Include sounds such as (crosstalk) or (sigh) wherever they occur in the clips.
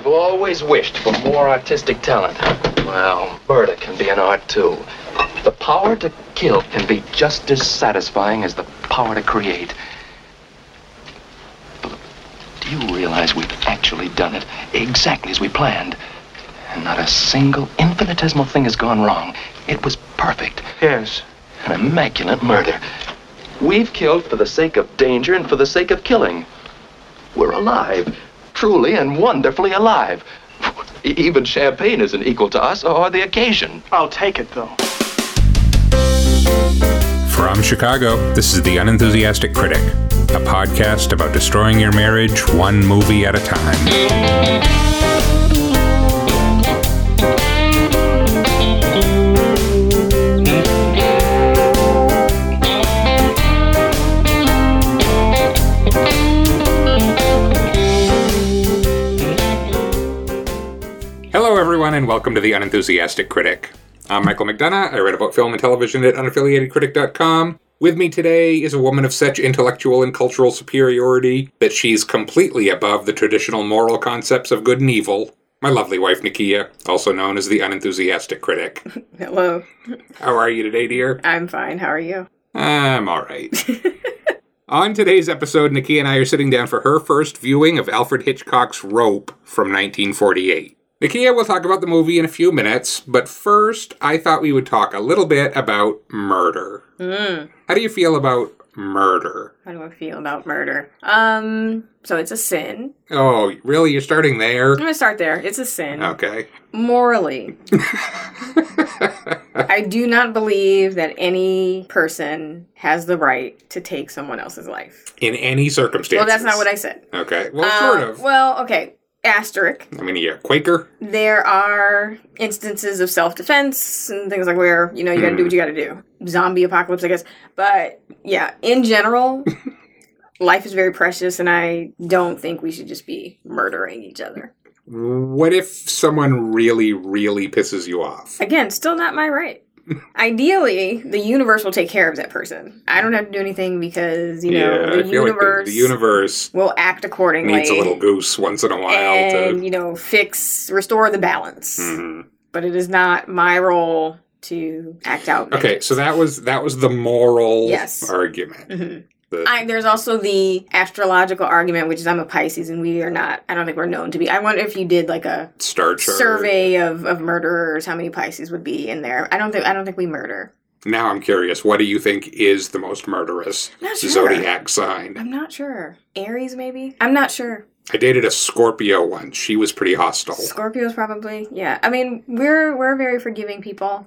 I've always wished for more artistic talent. Well, murder can be an art too. The power to kill can be just as satisfying as the power to create. But do you realize we've actually done it exactly as we planned? And not a single infinitesimal thing has gone wrong. It was perfect. Yes. An immaculate murder. We've killed for the sake of danger and for the sake of killing. We're alive. Truly and wonderfully alive. Even champagne isn't equal to us or the occasion. I'll take it, though. From Chicago, this is The Unenthusiastic Critic, a podcast about destroying your marriage one movie at a time. Everyone, and welcome to The Unenthusiastic Critic. I'm Michael McDonough. I write about film and television at unaffiliatedcritic.com. With me today is a woman of such intellectual and cultural superiority that she's completely above the traditional moral concepts of good and evil. My lovely wife, Nakia, also known as the Unenthusiastic Critic. (laughs) Hello. How are you today, dear? I'm fine. How are you? I'm alright. (laughs) On today's episode, Nakia and I are sitting down for her first viewing of Alfred Hitchcock's Rope from 1948. Nakia will talk about the movie in a few minutes, but first, I thought we would talk a little bit about murder. How do you feel about murder? How do I feel about murder? Um, so it's a sin. Oh, really? You're starting there? I'm gonna start there. It's a sin. Okay. Morally. (laughs) I do not believe that any person has the right to take someone else's life. In any circumstances. Well, that's not what I said. Okay. Well, Uh, sort of. Well, okay. Asterisk. I mean, you're Quaker? There are instances of self defense and things like where, you know, you gotta do what you gotta do. Zombie apocalypse, I guess. But yeah, in general, (laughs) life is very precious and I don't think we should just be murdering each other. What if someone really, really pisses you off? Again, still not my right. Ideally, the universe will take care of that person. I don't have to do anything because, you know, yeah, the universe like the, the universe will act accordingly. needs a little goose once in a while and, to. you know, fix, restore the balance. Mhm. But it is not my role to act out. Okay, so that was that was the moral Yes. argument. Mhm. The- I, there's also the astrological argument, which is I'm a Pisces and we are not. I don't think we're known to be. I wonder if you did like a Star chart. survey of, of murderers, how many Pisces would be in there. I don't think. I don't think we murder. Now I'm curious. What do you think is the most murderous Not sure. zodiac sign? I'm not sure. Aries, maybe. I'm not sure. I dated a Scorpio once. She was pretty hostile. Scorpios, probably. Yeah. I mean, we're we're very forgiving people.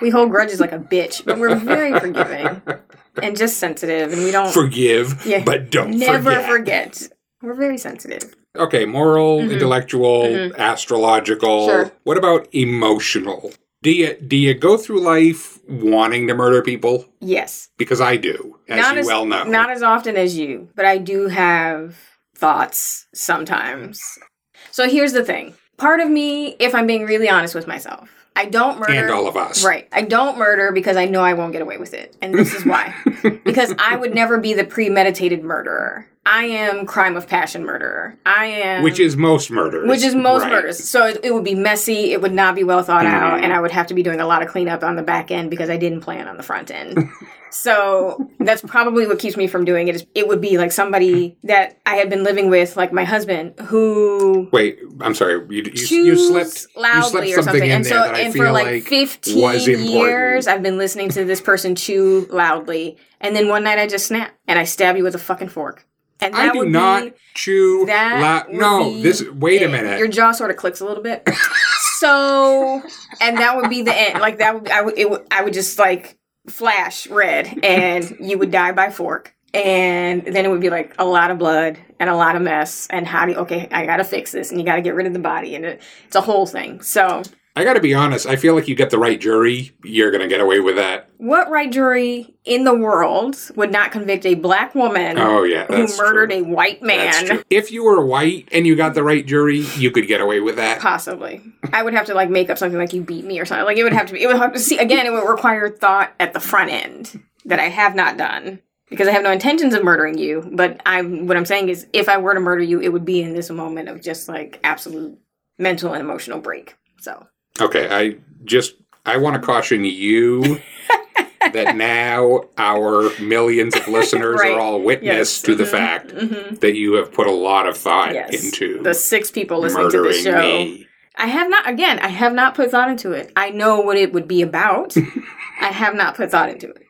We hold grudges like a bitch, but we're very forgiving (laughs) and just sensitive, and we don't Forgive, Yeah, but don't never forget. forget. We're very sensitive. Okay, moral, Mhm. intellectual, Mhm. astrological. Sure. What about emotional? Do you do you go through life wanting to murder people? Yes. Because I do, as not you as well know. not as often as you, but I do have thoughts sometimes. So here's the thing. Part of me, if I'm being really honest with myself, I don't murder. and all of us. Right. I don't murder because I know I won't get away with it. And this is why. (laughs) because I would never be the premeditated murderer. I am crime of passion murderer. I am Which is most murders. which is most Right. murders. So it, it would be messy, it would not be well thought out, Mhm. and I would have to be doing a lot of cleanup on the back end because I didn't plan on the front end. (laughs) so that's probably what keeps me from doing it. Is it would be like somebody that I had been living with, like my husband, who Wait, I'm sorry. You, you, you chews slipped you loudly slipped or something something. in And so, and for like, like 15 years, I've been listening to this person chew loudly. And then one night I just snap and I stab you with a fucking fork. And I do would not be, chew. that la- no, this. Wait a minute. Your jaw sort of clicks a little bit. (laughs) so, and that would be the end. Like that would I would it would I would just like flash red, and (laughs) you would die by fork. And then it would be like a lot of blood and a lot of mess. And how do you, okay, I gotta fix this, and you gotta get rid of the body, and it, it's a whole thing. So, I got to be honest. I feel like you get the right jury, you're gonna get away with that. what right jury in the world would not convict a black woman Oh yeah, who murdered true. a white man? If you were white and you got the right jury, you could get away with that. Possibly. I would have to like make up something like you beat me or something. Like it would have to be it would have to see again, it would require thought at the front end that I have not done. because I have no intentions of murdering you. But I'm what I'm saying is, if I were to murder you, it would be in this moment of just like absolute mental and emotional break. So Okay, I just I want to caution you (laughs) that now our millions of listeners Right. are all witness Yes. to the Mhm. fact mhm. that you have put a lot of thought yes, into the six people listening to this show. me. I have not. Again, I have not put thought into it. I know what it would be about. (laughs) I have not put thought into it.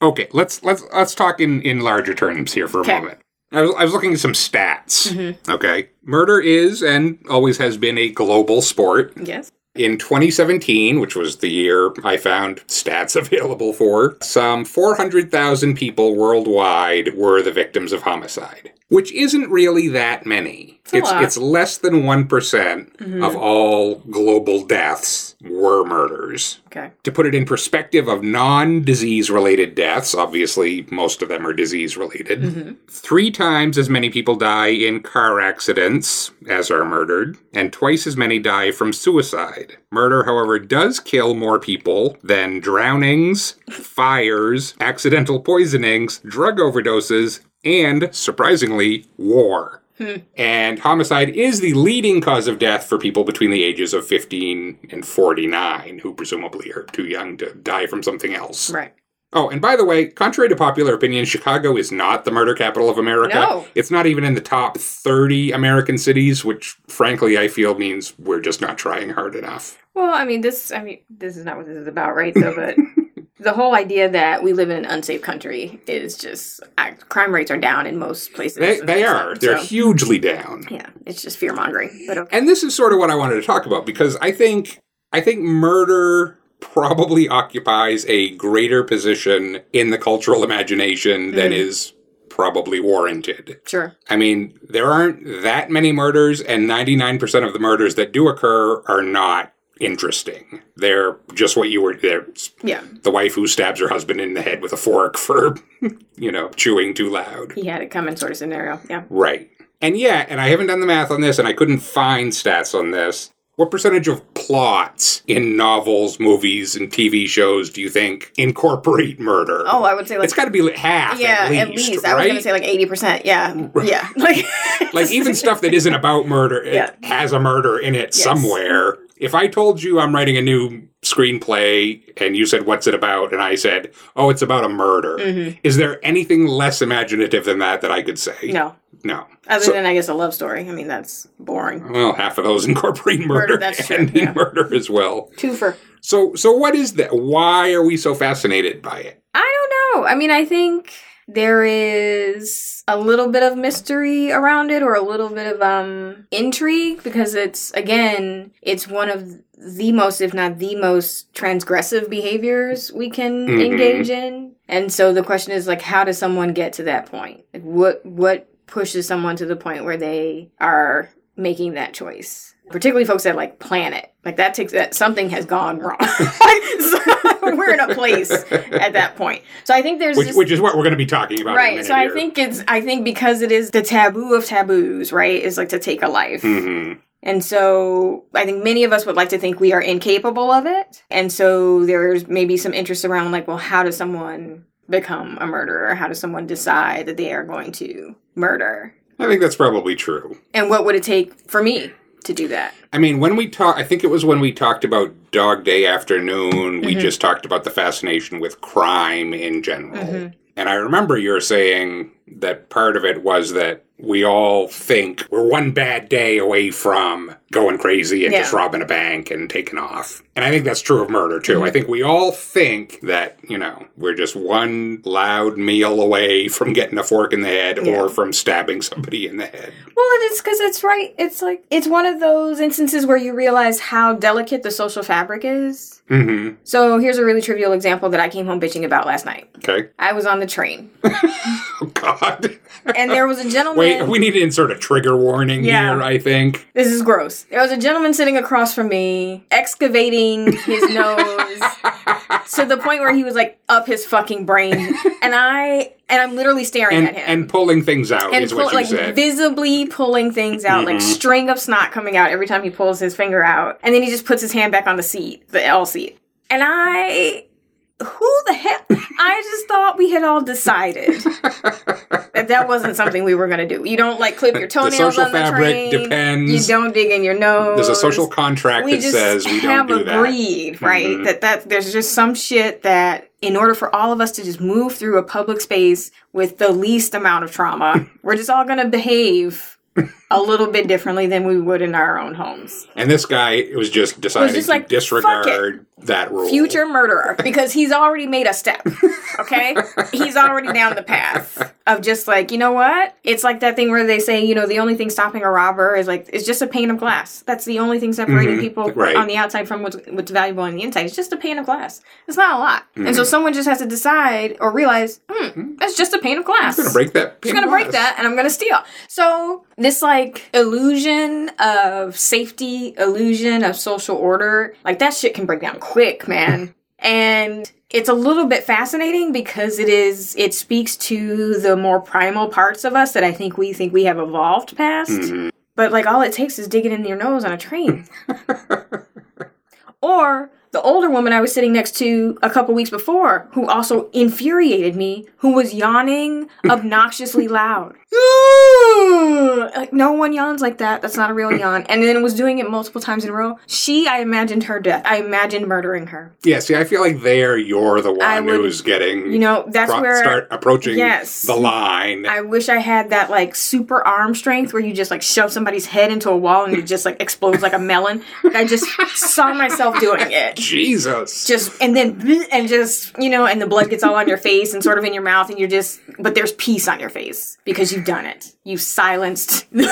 Okay, let's let's let's talk in in larger terms here for a Okay. moment. I was, I was looking at some stats. Mhm. Okay, murder is and always has been a global sport. Yes. In 2017, which was the year I found stats (laughs) available for, some 400,000 people worldwide were the victims of homicide, which isn't really that many. It's it's it's less than 1% Mhm. of all global deaths were murders. Okay. To put it in perspective of non disease related deaths, obviously most of them are disease related, Mhm. three times as many people die in car accidents as are murdered, and twice as many die from suicide. Murder, however, does kill more people than drownings, (laughs) fires, accidental poisonings, drug overdoses, and, surprisingly, war. Hmm. And homicide is the leading cause of death for people between the ages of 15 and 49, who presumably are too young to die from something else. Right. Oh, and by the way, contrary to popular opinion, Chicago is not the murder capital of America. No. It's not even in the top 30 American cities, which frankly I feel means we're just not trying hard enough. Well, I mean, this. I mean, this is not what this is about, right? So, but (laughs) the whole idea that we live in an unsafe country is just uh, crime rates are down in most places. They, they so- are. They're hugely down. yeah, it's just fear mongering. But okay. And this is sort of what I wanted to talk about because I think I think murder probably occupies a greater position in the cultural imagination than Mhm. is probably warranted. Sure. I mean, there aren't that many murders, and 99% of the murders that do occur are not interesting. They're just what you were. They're Yeah. the wife who stabs her husband in the head with a fork for, (laughs) you know, chewing too loud. He had it coming sort of scenario. Yeah. Right. And yeah, and I haven't done the math on this, and I couldn't find stats on this. What percentage of plots in novels, movies, and TV shows do you think incorporate murder? Oh, I would say like. it's got to be like half. yeah, at least, I was right? gonna say like eighty percent. Yeah, yeah. Like, (laughs) like even stuff that isn't about murder it Yeah. has a murder in it Yes. somewhere if i told you i'm writing a new screenplay and you said what's it about and i said oh it's about a murder Mhm. is there anything less imaginative than that that i could say No, no other So- than I guess a love story. I mean, that's boring. well half of those (laughs) incorporate murder, Murder, that's true, and yeah. murder as well Two for. so so what is that why are we so fascinated by it I don't know. I mean, I think there is a little bit of mystery around it or a little bit of um intrigue because it's again, it's one of the most if not the most transgressive behaviors we can Mhm. engage in. And so the question is like how does someone get to that point? Like what what pushes someone to the point where they are making that choice? Particularly folks that like plan it. Like that takes that something has gone wrong. (laughs) (laughs) we're in a place at that point. So I think there's which, this, which is what we're going to be talking about right. So I here. think it's I think because it is the taboo of taboos, right? Is like to take a life. Mhm. And so I think many of us would like to think we are incapable of it. And so there's maybe some interest around like, well, how does someone become a murderer? How does someone decide that they are going to murder? i think that's probably true And what would it take for me to do that? I mean, when we talk, I think it was when we talked about Dog Day Afternoon, we Mhm. just talked about the fascination with crime in general. Mhm. And I remember you were saying that part of it was that we all think we're one bad day away from going crazy and Yeah. just robbing a bank and taking off. And I think that's true of murder too. Mm-hmm. I think we all think that, you know, we're just one loud meal away from getting a fork in the head Yeah. or from stabbing somebody in the head. Well, it's because it's right. It's like it's one of those instances where you realize how delicate the social fabric is. Hmm So here's a really trivial example that I came home bitching about last night. Okay. I was on the train, (laughs) Oh, God. and there was a gentleman. Wait, we need to insert a trigger warning Yeah. here, I think. This is gross. There was a gentleman sitting across from me, excavating his (laughs) nose to the point where he was like up his fucking brain, and I and I'm literally staring And at him and pulling things out and is pull, what you like said. visibly pulling things out, like Mhm. string of snot coming out every time he pulls his finger out, and then he just puts his hand back on the seat, the L seat, and I who the hell? I just thought we had all decided (laughs) that that wasn't something we were going to do. You don't like clip your The toenails social on the fabric train. depends. You don't dig in your nose. There's a social contract we that says we don't do that. agreed, right? Mhm. That that there's just some shit that in order for all of us to just move through a public space with the least amount of trauma, we're just all going to behave a little bit differently than we would in our own homes. And this guy was just deciding just to like, disregard that rule. Future murderer because he's already made a step. Okay? (laughs) he's already down the path of just like, you know what? It's like that thing where they say, you know, the only thing stopping a robber is like it's just a pane of glass. That's the only thing separating Mhm, people right. on the outside from what's, what's valuable on the inside. It's just a pane of glass. It's not a lot. And Mm-hmm. so someone just has to decide or realize, hmm, that's just a pane of glass. I'm gonna break that. I'm gonna break that and I'm gonna steal. So this like illusion of safety, illusion of social order, like that shit can break down quick, man. (laughs) and it's a little bit fascinating because it is it speaks to the more primal parts of us that I think we think we have evolved past. Mhm. But like all it takes is digging in your nose on a train. (laughs) or the older woman I was sitting next to a couple weeks before, who also infuriated me, who was yawning (laughs) obnoxiously loud. (sighs) like no one yawns like that. That's not a real (clears throat) yawn. And then was doing it multiple times in a row. She, I imagined her death. I imagined murdering her. Yeah, see, I feel like there you're the one would- who's getting. You know, that's cro- where start approaching Yes. the line. I wish I had that like super arm strength where you just like shove somebody's head into a wall and it just like explodes like a melon. I just saw myself doing it. (laughs) Jesus. Just and then (laughs) and just you know, and the blood gets all on your face and sort of in your mouth, and you're just but there's peace on your face because you've done it. You've silenced. (laughs) (laughs) no,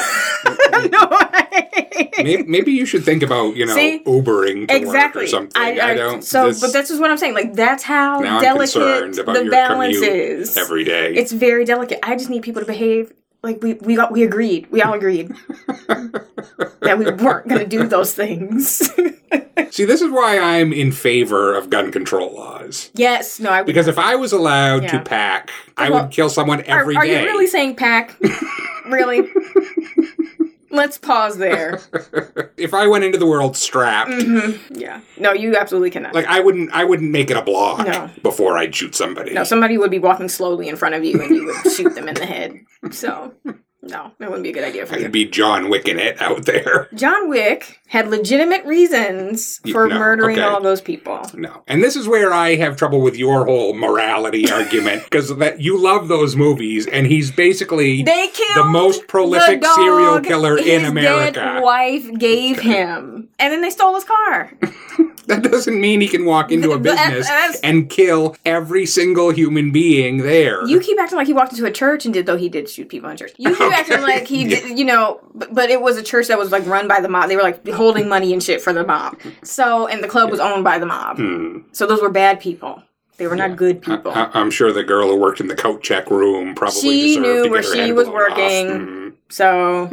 maybe, maybe you should think about you know See? Ubering exactly. or something. I, don't. So, this- but that's just what I'm saying. Like that's how delicate the balance is. every day. It's very delicate. I just need people to behave like we we got we agreed. We all agreed (laughs) that we weren't going to do those things. (laughs) See, this is why I'm in favor of gun control laws. yes. No. I. Because if I was allowed to pack, I Well, would kill someone are, every are day. you really saying pack? (laughs) really? Let's pause there. (laughs) if I went into the world strapped, Mm-hmm. Yeah. No, you absolutely cannot. like I wouldn't, I wouldn't make it a block No. before I'd shoot somebody. no, somebody would be walking slowly in front of you and you would shoot them in the head. So, no, that wouldn't be a good idea for you. I'd be John Wick in it out there. John Wick had legitimate reasons for No, murdering okay. all those people. No, and this is where I have trouble with your whole morality (laughs) argument because that you love those movies, and he's basically the most prolific the serial killer in America. Dead wife gave him, and then they stole his car. (laughs) That doesn't mean he can walk into a business and kill every single human being there. You keep acting like he walked into a church and did, though he did shoot people in church. You keep (laughs) Okay. acting like he did, you know, but, but it was a church that was like run by the mob. They were like holding money and shit for the mob. So, and the club was owned by the mob. Hmm. So those were bad people. They were not good people. I- I'm sure the girl who worked in the coat check room probably She knew where she was working. Hmm. So,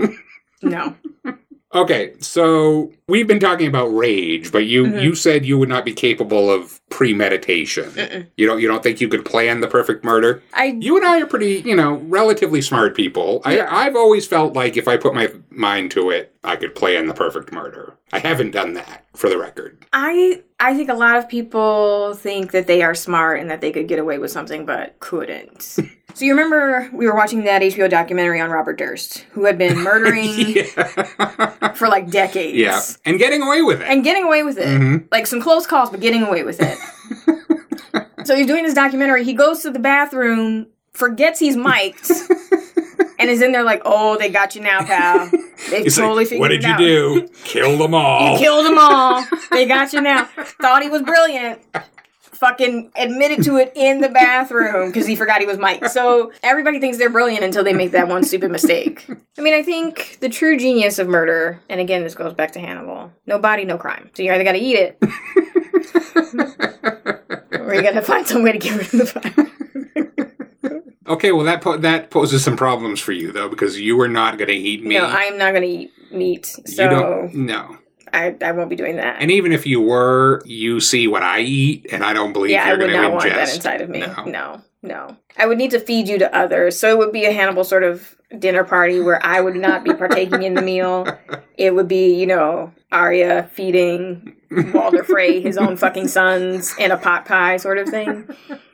no. (laughs) Okay, so we've been talking about rage, but you Mhm. you said you would not be capable of premeditation. Mm-mm. You don't you don't think you could plan the perfect murder? I You and I are pretty, you know, relatively smart people. Yeah. I, I've always felt like if I put my mind to it, I could plan the perfect murder. I haven't done that, for the record. I I think a lot of people think that they are smart and that they could get away with something but couldn't. (laughs) so you remember we were watching that HBO documentary on Robert Durst, who had been murdering (laughs) for like decades. yeah, and getting away with it. And getting away with it. Mhm. Like some close calls, but getting away with it. (laughs) so he's doing this documentary. He goes to the bathroom, forgets he's mic'd, (laughs) and is in there like, oh, they got you now, pal. They He's totally like, figured what it did you out. do? Kill them all. You killed them all. They got you now. Thought he was brilliant. Fucking admitted to it in the bathroom because he forgot he was Mike. So everybody thinks they're brilliant until they make that one stupid mistake. I mean, I think the true genius of murder, and again, this goes back to Hannibal no body, no crime. So you either got to eat it (laughs) got to find some way to get rid of the body. Okay, well that po- that poses some problems for you though because you are not to eat meat. No, I am not to eat meat. you So don't. No, I, I won't be doing that. and even if you were, you see what I eat, and I don't believe yeah, you're would going to not want that inside of me. No. No. no, I would need to feed you to others. So it would be a Hannibal sort of dinner party where I would not be partaking in the meal. (laughs) It would be, you know, Arya feeding Walder Frey his own (laughs) fucking sons in a pot pie sort of thing.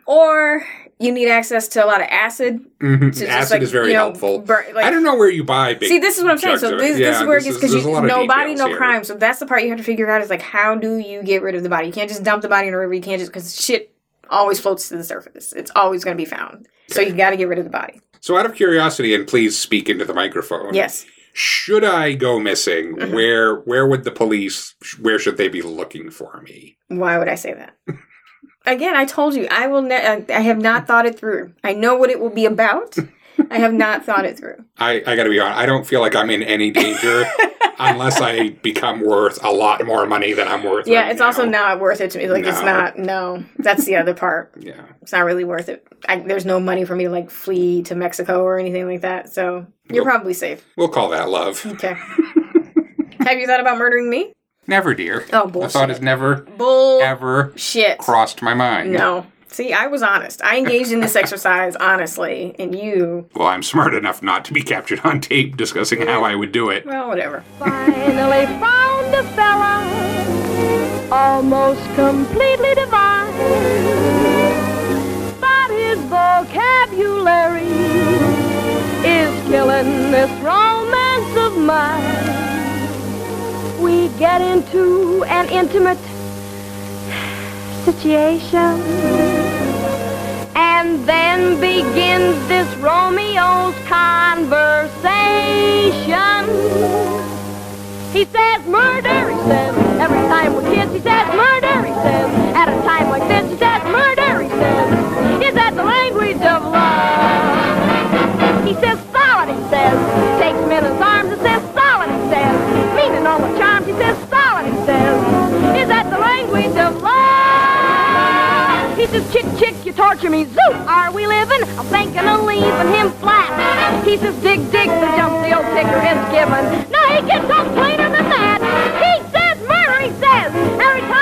Or you need access to a lot of acid. Mhm. Acid like, is very you know, helpful. burn- like- I don't know where you buy big. See, this is what I'm saying. So of it. this, this is where it gets because you no body, no here. crime. So that's the part you have to figure out is like how do you get rid of the body? You can't just dump the body in a river. You can't just because shit always floats to the surface. It's always going to be found. So you got to get rid of the body. So, out of curiosity, and please speak into the microphone. Yes. Should I go missing? Mm-hmm. Where where would the police? Where should they be looking for me? Why would I say that? Again, I told you I will. Ne- I have not thought it through. I know what it will be about. (laughs) I have not thought it through. I, I got to be honest. I don't feel like I'm in any danger (laughs) unless I become worth a lot more money than I'm worth. Yeah, right it's also not worth it to me. Like it's not. No, that's the other part. (laughs) Yeah. It's not really worth it. I, there's no money for me to like flee to Mexico or anything like that. So you're Well- probably safe. We'll call that love. Okay. (laughs) have you thought about murdering me? Never, dear. Oh, The thought has never, Bull ever shit. crossed my mind. No. See, I was honest. I engaged in this exercise honestly, and you, Well, I'm smart enough not to be captured on tape discussing how I would do it. well, whatever. Finally found a fella almost completely divine. But his vocabulary is killing this romance of mine. We get into an intimate situation. And then begins this Romeo's conversation. He says murder, he says. Every time we're kids, he says murder, he says. At a time like this, he says murder, he says. Is that the language of love? He says solid, he says. Takes him in his arms and says solid, he says. Meaning all the charms, he says solid, he says. Is that the language of love? Says chick, chick, you torture me, zoot. Are we living? I'm thinking of leaving him flat. He says dig, dig, the jump the old kicker is given. No, he gets on plainer than that. He says murder, he says. Every time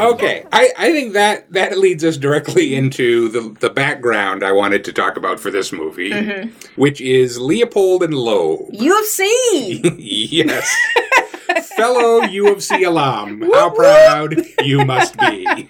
Okay, I, I think that that leads us directly into the the background I wanted to talk about for this movie, which is Leopold and Loeb. U of C. (laughs) yes. Fellow U of C alum, how proud you must be.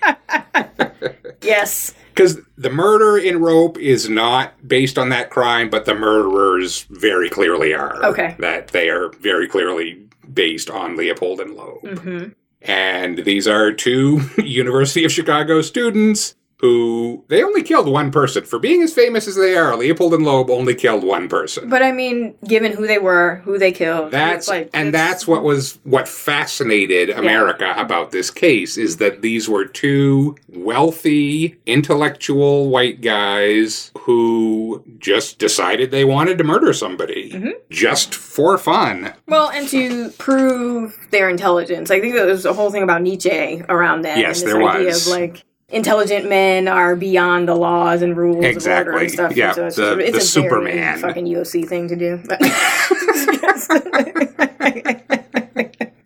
(laughs) yes. Because the murder in Rope is not based on that crime, but the murderers very clearly are. Okay. That they are very clearly based on Leopold and Loeb. hmm And these are two (laughs) University of Chicago students who they only killed one person. For being as famous as they are, Leopold and Loeb only killed one person. But I mean, given who they were, who they killed, That's like and that's what was what fascinated America about this case is that these were two wealthy, intellectual white guys who just decided they wanted to murder somebody Mm-hmm. just for fun. Well, and to prove their intelligence, I think there was a whole thing about Nietzsche around that. Yes, and this there idea was. Of like intelligent men are beyond the laws and rules of order Exactly. and stuff. Yeah, so it's, the- it's the a Superman. fucking U of C thing to do. (laughs)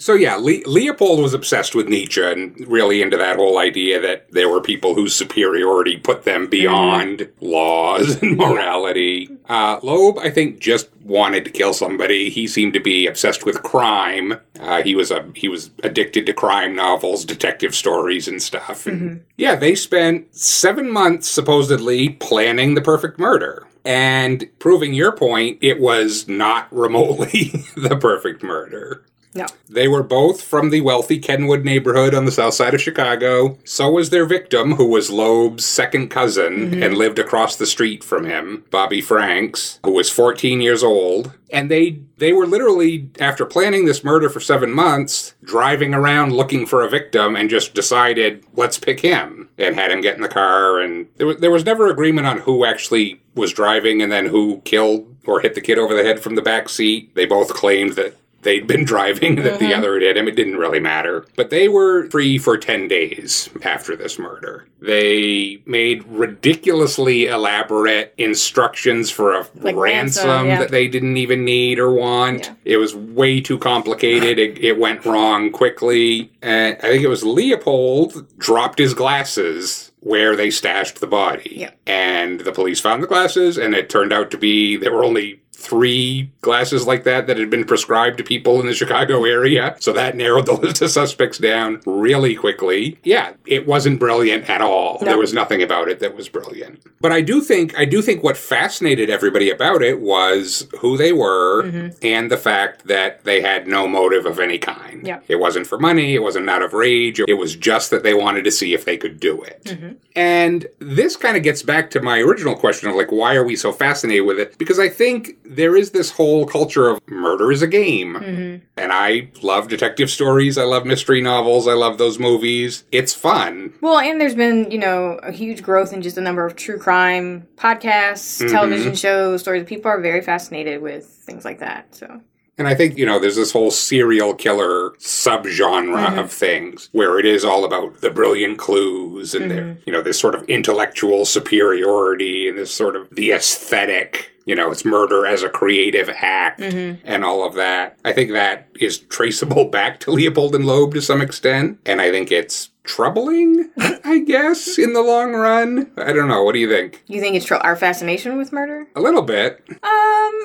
So yeah, Le- Leopold was obsessed with Nietzsche and really into that whole idea that there were people whose superiority put them beyond laws and morality. Uh, Loeb, I think, just wanted to kill somebody. He seemed to be obsessed with crime. Uh, he was a he was addicted to crime novels, detective stories, and stuff. And yeah, they spent seven months supposedly planning the perfect murder. And proving your point, it was not remotely (laughs) the perfect murder. no. They were both from the wealthy Kenwood neighborhood on the south side of Chicago. So was their victim, who was Loeb's second cousin mm-hmm. and lived across the street from him, Bobby Franks, who was 14 years old. And they they were literally, after planning this murder for seven months, driving around looking for a victim and just decided, let's pick him. And had him get in the car. And there was, there was never agreement on who actually was driving and then who killed or hit the kid over the head from the back seat. They both claimed that they'd been (laughs) driving that the mm-hmm. other did him. It didn't really matter. But they were free for 10 days after this murder. They made ridiculously elaborate instructions for a Like ransom, ransom, yeah. that they didn't even need or want. Yeah. It was way too complicated. It, it went wrong quickly. And I think it was Leopold dropped his glasses where they stashed the body. Yeah. And the police found the glasses, and it turned out to be there were only three glasses like that that had been prescribed to people in the Chicago area. So that narrowed the (laughs) list of suspects down really quickly. Yeah, it wasn't brilliant at all. No. There was nothing about it that was brilliant. But I do think I do think what fascinated everybody about it was who they were mm-hmm. and the fact that they had no motive of any kind. Yeah. It wasn't for money, it wasn't out of rage, it was just that they wanted to see if they could do it. Mm-hmm. And this kind of gets back to my original question of like, why are we so fascinated with it? Because I think there is this whole culture of murder is a game. Mm-hmm. And I love detective stories. I love mystery novels. I love those movies. It's fun. Well, and there's been, you know, a huge growth in just the number of true crime podcasts, Mm-hmm. television shows, stories. People are very fascinated with things like that. So, And I think, you know, there's this whole serial killer subgenre mm-hmm. of things where it is all about the brilliant clues and the mm-hmm. you know, this sort of intellectual superiority and this sort of the aesthetic, you know, it's murder as a creative act and all of that. I think that is traceable (laughs) back to Leopold and Loeb to some extent. And I think it's troubling, (laughs) I guess, in the long run. I don't know. What do you think? you think it's tr- our fascination with murder? A little bit. Um,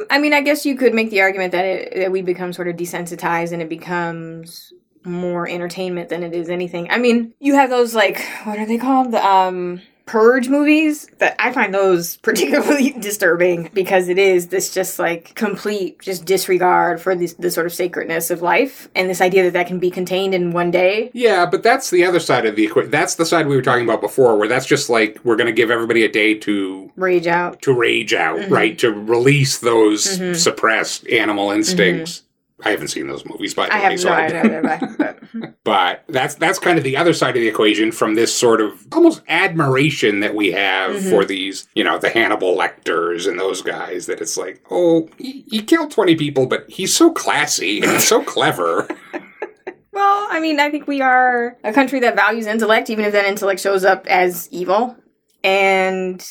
I mean, I guess you could make the argument that it, that we become sort of desensitized and it becomes more entertainment than it is anything. I mean, you have those like what are they called? The um purge movies that I find those (laughs) particularly disturbing because it is this just like complete just disregard for this the sort of sacredness of life and this idea that that can be contained in one day. Yeah, but that's the other side of the equation. That's the side we were talking about before, where that's just like we're going to give everybody a day to Rage out. to rage out, mm-hmm. right? To release those mm-hmm. suppressed animal instincts. Mm-hmm. I haven't seen those movies by the I way, have so no I- idea. but- (laughs) but that's that's kind of the other side of the equation from this sort of almost admiration that we have Mm-hmm. for these, you know, the Hannibal Lecters and those guys. That it's like, oh, he, he killed twenty people, but he's so classy and so (laughs) clever. Well, I mean, I think we are a country that values intellect, even if that intellect shows up as evil. And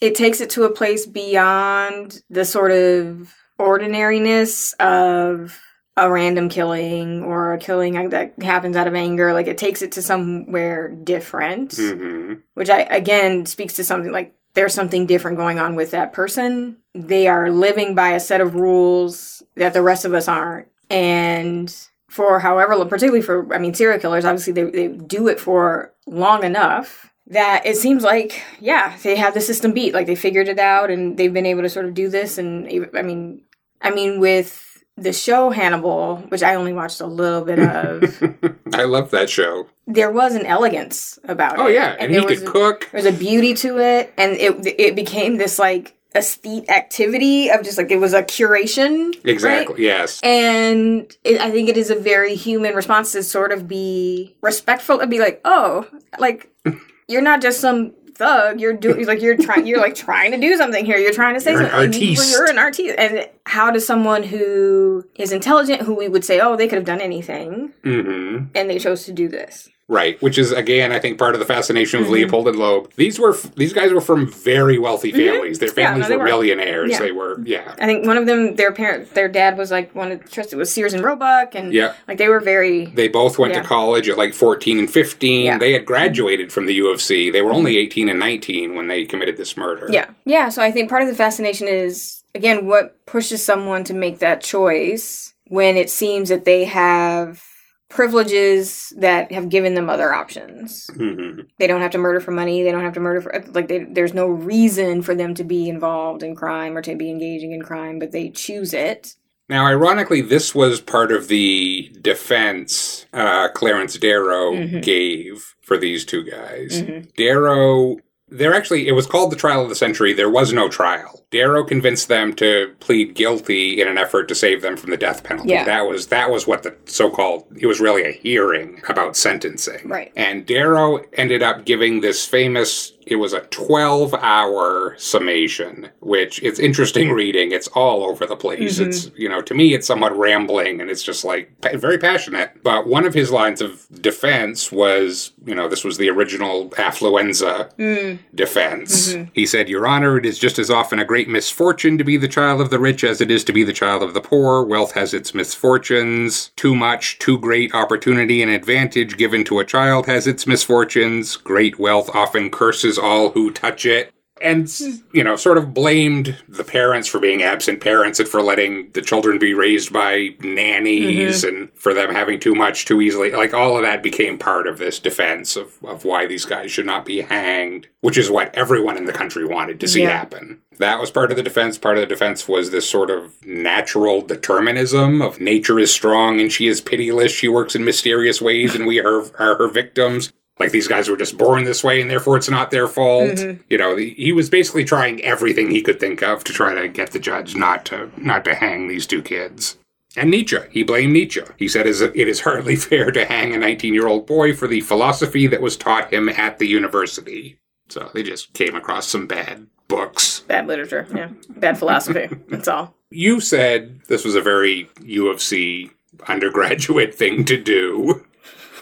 it takes it to a place beyond the sort of ordinariness of a random killing or a killing that happens out of anger. Like, it takes it to somewhere different, hmm which I, again, speaks to something like there's something different going on with that person. They are living by a set of rules that the rest of us aren't. And for however, particularly for, I mean, serial killers, obviously they, they do it for long enough that it seems like, yeah, they have the system beat. Like they figured it out and they've been able to sort of do this. And I mean, I mean, with the show Hannibal, which I only watched a little bit of, (laughs) I love that show. there was an elegance about Oh it. Oh yeah, and, he could a- cook. there's a beauty to it and it it became this like aesthetic activity of just like it was a curation right? Exactly. Yes. and it, i think it is a very human response to sort of be respectful and be like oh like (laughs) you're not just some thug you're doing like you're trying you're like trying to do something here. You're trying to say You're something. Artiste. you're an artiste. And how does someone who is intelligent who we would say oh they could have done anything hmm and they chose to do this Right. Which is again, I think, part of the fascination Mm-hmm. of Leopold and Loeb. These were these guys were from very wealthy families. Their Mm-hmm. Yeah, no, families were, were. millionaires. Yeah. They were. Yeah. I think one of them, their parent, their dad was like one of trusted was Sears and Roebuck, and Yeah. like they were very They both went Yeah. to college at like 14 and 15. Yeah. They had graduated from the U of C. They were only 18 and 19 when they committed this murder. yeah, yeah. So I think part of the fascination is again what pushes someone to make that choice when it seems that they have privileges that have given them other options. hmm They don't have to murder for money. They don't have to murder for like they, there's no reason for them to be involved in crime or to be engaging in crime, but they choose it. Now, ironically, this was part of the defense uh, Clarence Darrow Mhm. gave for these two guys. Mhm. Darrow, they're actually, it was called the trial of the century. There was no trial. Darrow convinced them to plead guilty in an effort to save them from the death penalty. Yeah. That was that was what the so-called. It was really a hearing about sentencing. Right. And Darrow ended up giving this famous it was a 12 hour summation, which it's interesting mm-hmm. reading. It's all over the place. It's, mm-hmm. you know, to me, it's somewhat rambling and it's just like very passionate. But one of his lines of defense was, you know, this was the original affluenza mm. defense. Mm-hmm. He said, Your Honor, it is just as often a great misfortune to be the child of the rich as it is to be the child of the poor. Wealth has its misfortunes. Too much, too great opportunity and advantage given to a child has its misfortunes. Great wealth often curses all who touch it. And, you know, sort of blamed the parents for being absent parents and for letting the children be raised by nannies mm-hmm. and for them having too much too easily. Like, all of that became part of this defense of, of why these guys should not be hanged, which is what everyone in the country wanted to see Yeah. happen. That was part of the defense. Part of the defense was this sort of natural determinism of nature is strong and she is pitiless. She works in mysterious ways and we are, are her victims. Like these guys were just born this way and therefore it's not their fault. Mm-hmm. You know, he he was basically trying everything he could think of to try to get the judge not to not to hang these two kids. And Nietzsche, he blamed Nietzsche. He said it is hardly (laughs) fair to hang a 19 year old boy for the philosophy that was taught him at the university. So they just came across some bad books. Bad literature, yeah. Bad philosophy. (laughs) That's all. You said this was a very U of C undergraduate thing to do.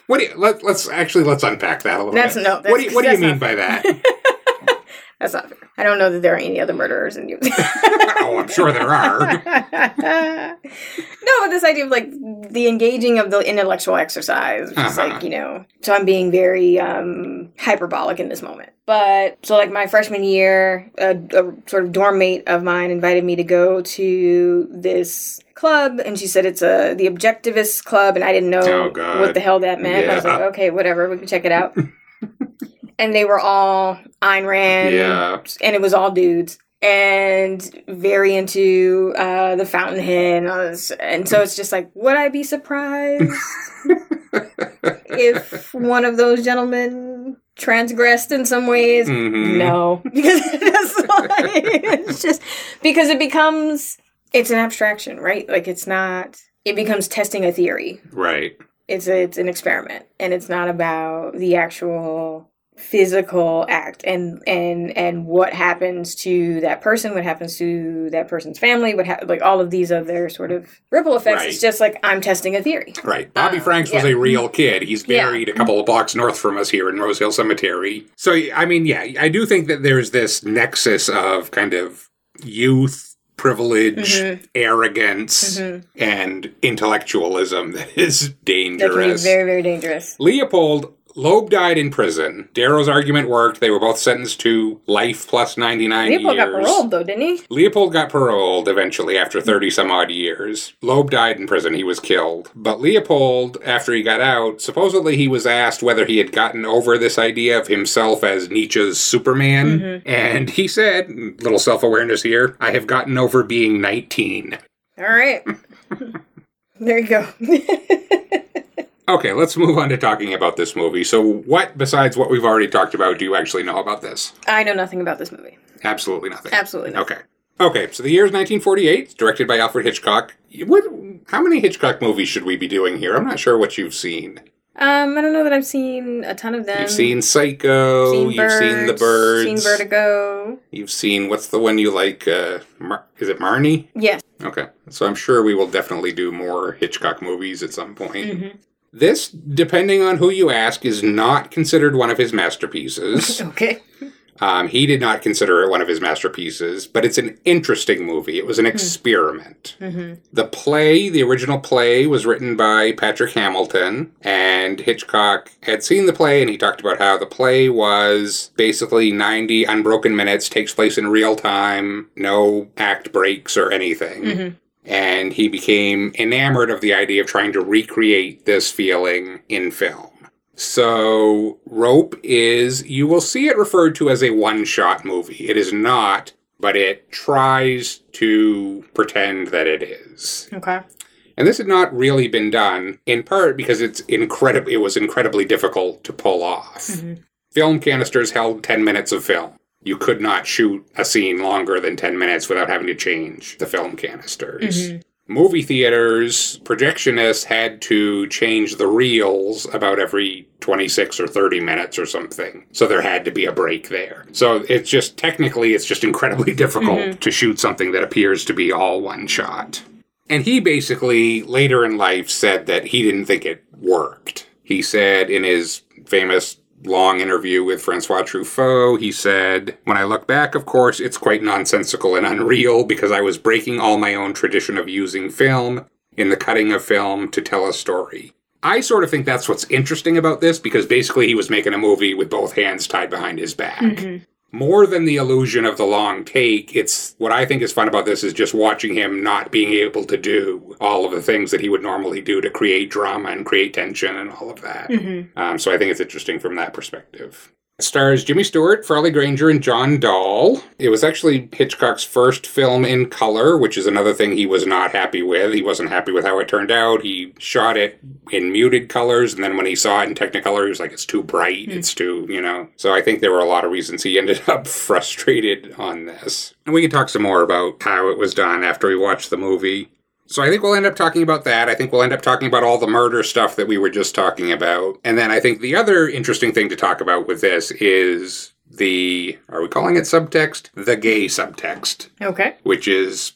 What do you, let, let's actually let's unpack that a little That's- bit. no, what do you, what do you mean by that? (laughs) That's not fair. I don't know that there are any other murderers in New you. (laughs) oh, I'm sure there are. (laughs) no, but this idea of like the engaging of the intellectual exercise, which is Uh-huh. like, you know, so I'm being very um, hyperbolic in this moment. But so, like, my freshman year, a, a sort of dorm mate of mine invited me to go to this club, and she said it's a the Objectivist Club, and I didn't know Oh, what the hell that meant. I was like, okay, whatever, we can check it out. (laughs) and they were all Ayn Rand, Yeah. and it was all dudes and very into uh, the Fountainhead and. And so it's just like, would I be surprised (laughs) if one of those gentlemen transgressed in some ways? Mhm. No, (laughs) because that's like, it's just because it becomes it's an abstraction, right? Like it's not. It becomes testing a theory Right. it's a, it's an experiment and it's not about the actual physical act and and and what happens to that person what happens to that person's family what ha- like all of these other sort of ripple effects Right. it's just like i'm testing a theory Right. Bobby Uh, Franks was yeah. a real kid. He's Yeah. buried a couple of blocks north from us here in Rose Hill Cemetery. So, I mean, yeah, I do think that there's this nexus of kind of youth, privilege, Mhm. arrogance, Mhm. and intellectualism that is that dangerous. very very dangerous Leopold Loeb died in prison. Darrow's argument worked. They were both sentenced to life plus 99 Leopold years. got paroled though didn't he Leopold got paroled eventually after 30 some odd years. Loeb died in prison. He was killed. But Leopold, after he got out, supposedly he was asked whether he had gotten over this idea of himself as Nietzsche's Superman. Mm-hmm. And he said, little self awareness here, I have gotten over being 19. all right (laughs) there you go (laughs) Okay, let's move on to talking about this movie. So, what, besides what we've already talked about, do you actually know about this? i know nothing about this movie Absolutely nothing. absolutely not. Okay. Okay, so the year is 1948. It's directed by Alfred Hitchcock. What? How many Hitchcock movies should we be doing here? I'm not sure what you've seen. um i don't know that i've seen a ton of them You've seen Psycho. Seen you've seen The Birds. You've seen vertigo You've seen what's the one you like? Uh, Mar- is it Marnie? yes Okay, so I'm sure we will definitely do more Hitchcock movies at some point. Mhm. This, depending on who you ask, is not considered one of his masterpieces. (laughs) okay Um, he did not consider it one of his masterpieces, but it's an interesting movie. It was an experiment. mm-hmm. The play, the original play, was written by Patrick Hamilton, and Hitchcock had seen the play and he talked about how the play was basically 90 unbroken minutes, takes place in real time, no act breaks or anything. Mhm. And he became enamored of the idea of trying to recreate this feeling in film. So, Rope is, you will see it referred to as a one shot movie. It is not, but it tries to pretend that it is. okay And this had not really been done, in part because it's incredible. It was incredibly difficult to pull off. Mhm. Film canisters held 10 minutes of film. You could not shoot a scene longer than 10 minutes without having to change the film canisters. Mhm. movie theaters, projectionists had to change the reels about every 26 or 30 minutes or something. So there had to be a break there. So it's just technically, it's just incredibly (laughs) difficult to shoot something that appears to be all one shot. And he basically, later in life, said that he didn't think it worked. He said in his famous long interview with Francois Truffaut, he said, When I look back, of course, it's quite nonsensical and unreal because I was breaking all my own tradition of using film in the cutting of film to tell a story. I sort of think that's what's interesting about this because basically he was making a movie with both hands tied behind his back. Mm-hmm. More than the illusion of the long take, it's what I think is fun about this is just watching him not being able to do all of the things that he would normally do to create drama and create tension and all of that. Um, so I think it's interesting from that perspective. Stars Jimmy Stewart, Farley Granger, and John Dall. It was actually Hitchcock's first film in color, which is another thing he was not happy with. He wasn't happy with how it turned out. He shot it in muted colors, and then when he saw it in Technicolor, he was like, it's too bright, hmm. it's too, you know. So I think there were a lot of reasons he ended (laughs) up frustrated on this. And we can talk some more about how it was done after we watch the movie. So I think we'll end up talking about that. I think we'll end up talking about all the murder stuff that we were just talking about. And then I think the other interesting thing to talk about with this is the are we calling it subtext? The gay subtext, Okay. which is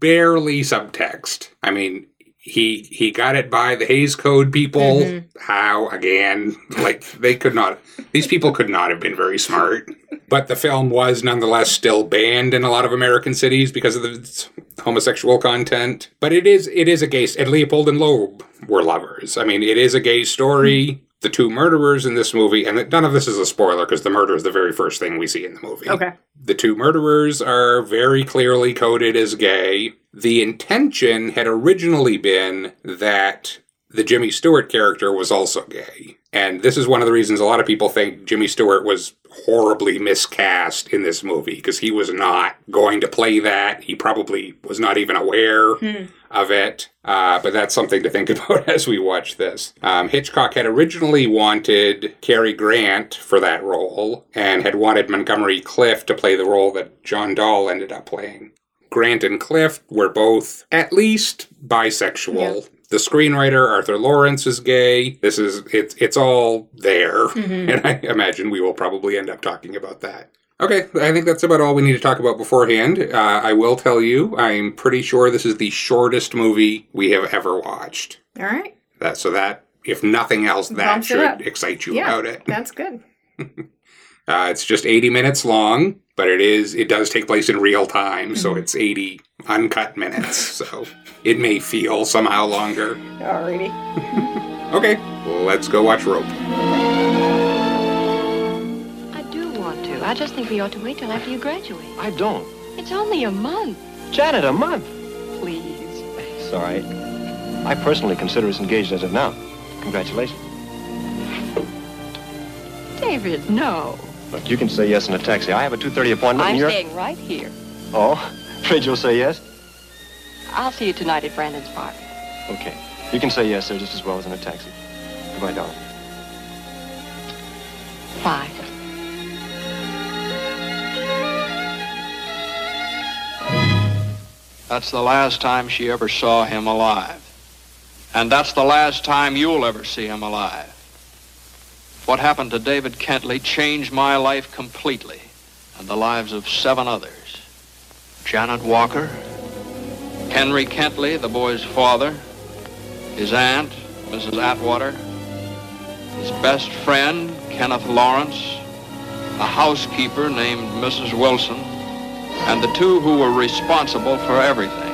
barely subtext. I mean, he he got it by the Hays Code people. Mm-hmm. How again? Like they could not. These people could not have been very smart. But the film was nonetheless still banned in a lot of American cities because of its homosexual content. But it is it is a gay. And Leopold and Loeb were lovers. I mean, it is a gay story. Mm-hmm. The two murderers in this movie, and none of this is a spoiler because the murder is the very first thing we see in the movie. Okay. The two murderers are very clearly coded as gay. The intention had originally been that the Jimmy Stewart character was also gay. And this is one of the reasons a lot of people think Jimmy Stewart was horribly miscast in this movie because he was not going to play that. He probably was not even aware of it. Uh, but that's something to think (laughs) about as we watch this. Um, Hitchcock had originally wanted Cary Grant for that role and had wanted Montgomery Clift to play the role that John Dall ended up playing. Grant and Clift were both at least bisexual. The screenwriter Arthur Laurents is gay. This is it's it's all there, (laughs) and I imagine we will probably end up talking about that. Okay, I think that's about all we need to talk about beforehand. Uh, I will tell you, I'm pretty sure this is the shortest movie we have ever watched. All right. That so that if nothing else, that Bumps should excite you Yeah. about it. (laughs) That's good. (laughs) Uh, it's just 80 minutes long, but it is it does take place in real time, so Mm-hmm. it's 80 uncut minutes. So it may feel somehow longer. Alrighty. (laughs) Okay, let's go watch Rope. I do want to. I just think we ought to wait till after you graduate. I don't. It's only a month. Janet, a month. Please. It's all right. I personally consider us engaged as of now. Congratulations. David, no. Look, you can say yes in a taxi. I have a 2.30 appointment I'm and you're... staying right here. Oh, (laughs) afraid you'll say yes? I'll see you tonight at Brandon's party. Okay. You can say yes there just as well as in a taxi. Goodbye, darling. Bye. That's the last time she ever saw him alive. And that's the last time you'll ever see him alive. What happened to David Kentley changed my life completely and the lives of seven others. Janet Walker, Henry Kentley, the boy's father, his aunt, Mrs. Atwater, his best friend, Kenneth Lawrence, a housekeeper named Mrs. Wilson, and the two who were responsible for everything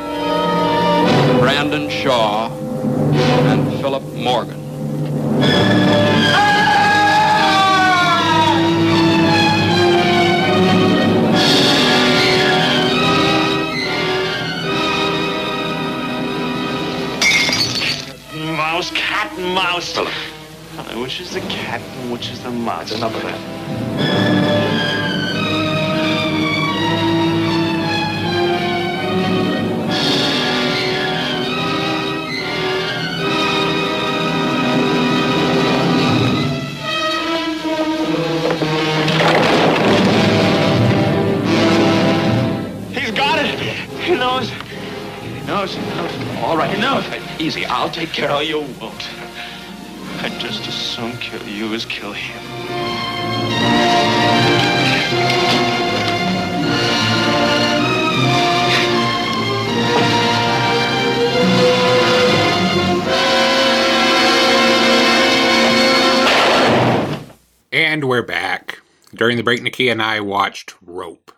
Brandon Shaw and Philip Morgan. Mouse. Uh, Which is the cat and which is the mouse? Enough of that. He's got it. He knows. He knows. He knows all Easy, I'll take care of you. you won't. I'd just as soon kill you as kill him. And we're back. During the break, Nikki and I watched Rope.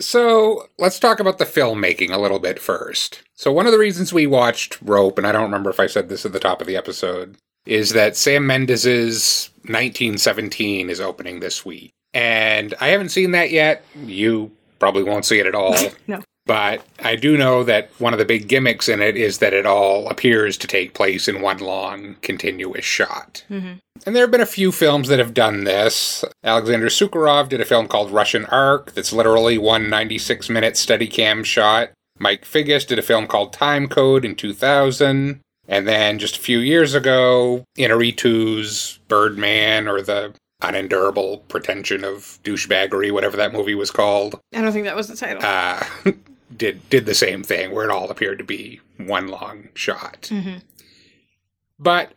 So let's talk about the filmmaking a little bit first. So, one of the reasons we watched Rope, and I don't remember if I said this at the top of the episode, is that Sam Mendes' 1917 is opening this week. And I haven't seen that yet. You probably won't see it at all. (laughs) No. But I do know that one of the big gimmicks in it is that it all appears to take place in one long, continuous shot. Mhm. And there have been a few films that have done this. Alexander Sokurov did a film called Russian Ark that's literally one 96 minute Steadicam shot. Mike Figgis did a film called Time Code in 2000. And then just a few years ago, Inarritu's Birdman or the unendurable pretension of douchebaggery, whatever that movie was called, I don't think that was the title. uh, (laughs) did did the same thing where it all appeared to be one long shot. Mhm. But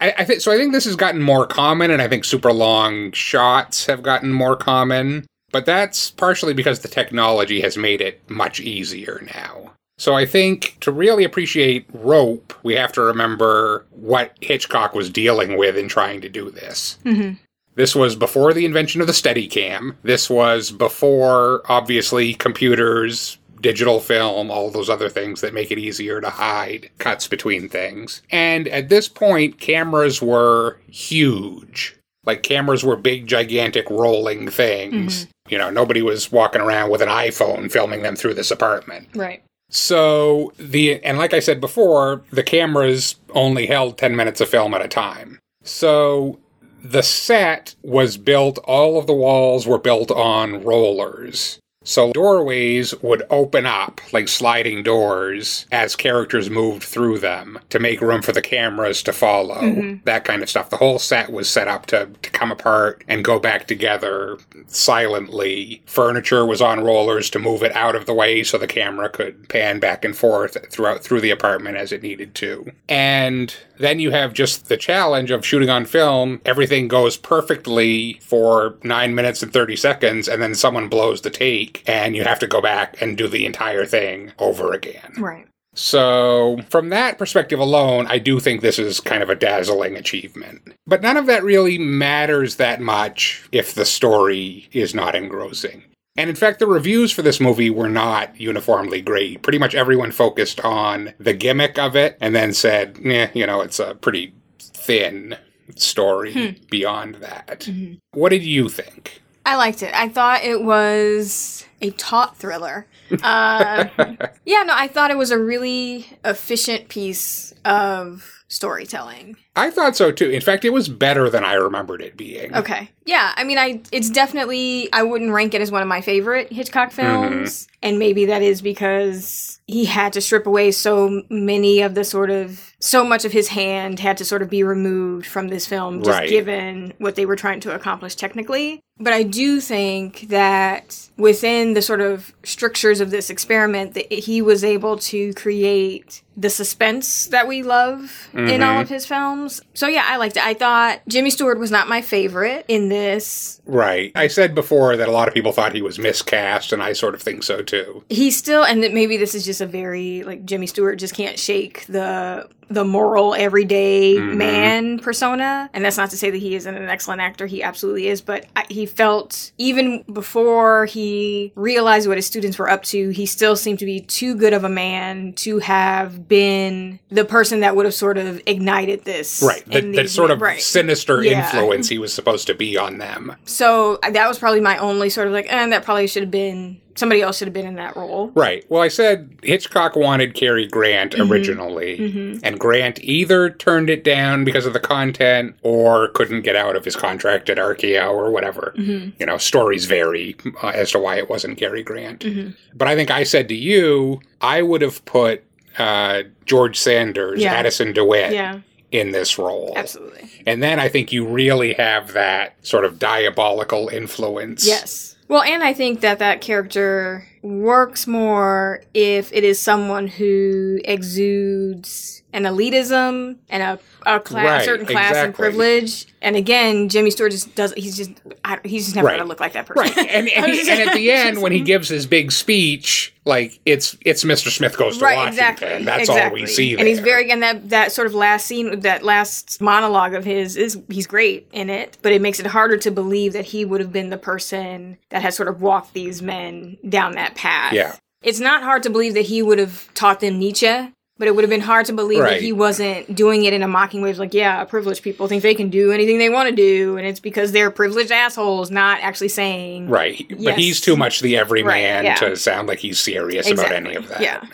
I, I think so. I think this has gotten more common, and I think super long shots have gotten more common. But that's partially because the technology has made it much easier now. So I think to really appreciate rope, we have to remember what Hitchcock was dealing with in trying to do this. Mhm. This was before the invention of the Steadicam. This was before, obviously, computers, digital film, all those other things that make it easier to hide cuts between things. And at this point, cameras were huge. Like, cameras were big, gigantic, rolling things. You know, nobody was walking around with an iPhone filming them through this apartment. Right. So the and like I said before, the cameras only held 10 minutes of film at a time. So the set was built all of the walls were built on rollers. So doorways would open up like sliding doors as characters moved through them to make room for the cameras to follow. Mm-hmm. That kind of stuff. The whole set was set up to, to come apart and go back together silently. Furniture was on rollers to move it out of the way so the camera could pan back and forth throughout through the apartment as it needed to. And then you have just the challenge of shooting on film. Everything goes perfectly for 9 minutes and 30 seconds and then someone blows the take and you have to go back and do the entire thing over again. Right. So, from that perspective alone, I do think this is kind of a dazzling achievement. But none of that really matters that much if the story is not engrossing. And in fact, the reviews for this movie were not uniformly great. Pretty much everyone focused on the gimmick of it and then said, eh, you know, it's a pretty thin story beyond that. What did you think? I liked it. I thought it was a taut thriller. Uh, (laughs) yeah, no, I thought it was a really efficient piece of storytelling. I thought so too. In fact, it was better than I remembered it being. Okay. Yeah, I mean, I it's definitely I wouldn't rank it as one of my favorite Hitchcock films, and maybe that is because he had to strip away so many of the sort of so much of his hand had to sort of be removed from this film, just Right. given what they were trying to accomplish technically. But I do think that within the sort of strictures of this experiment, that he was able to create the suspense that we love in all of mm-hmm. his films. So yeah, I liked it. I thought Jimmy Stewart was not my favorite in this. Right. I said before that a lot of people thought he was miscast, and I sort of think so too. He's still, and that maybe this is just a very like Jimmy Stewart just can't shake the the moral everyday mm-hmm. man persona. And that's not to say that he isn't an excellent actor. He absolutely is. But I, he felt even before he realized what his students were up to, he still seemed to be too good of a man to have been the person that would have sort of ignited this. Right. The, that sort of Right. sinister Yeah. influence (laughs) he was supposed to be on them. So that was probably my only sort of like, and that probably should have been somebody else should have been in that role. Right. Well, I said Hitchcock wanted Cary Grant Mm-hmm. originally, and Grant either turned it down because of the content or couldn't get out of his contract at RKO or whatever. Mm-hmm. You know, stories vary uh, as to why it wasn't Cary Grant. Mm-hmm. But I think I said to you, I would have put uh, George Sanders, Yeah. Addison DeWitt, Yeah, in this role. absolutely. And then I think you really have that sort of diabolical influence. Yes. Well, and I think that that character works more if it is someone who exudes an elitism and a, a class, Right, certain class and privilege. And again, Jimmy Stewart just does. He's just. I, he's just never Right. going to look like that person. Right, and (laughs) and, he- and at the (laughs) end, when he gives his big speech, like it's it's Mr. Smith goes to right, Washington. exactly. That's exactly. all we see. And he's very and that that sort of last scene, that last monologue of his is he's great in it, but it makes it harder to believe that he would have been the person that has sort of walked these men down that path. Yeah. It's not hard to believe that he would have taught them Nietzsche. But it would have been hard to believe Right. that he wasn't doing it in a mocking way. It's like, yeah, privileged people think they can do anything they want to do, and it's because they're privileged assholes, not actually saying right, but he's too much the everyman Right, yeah. to sound like he's serious about any of that. Yeah.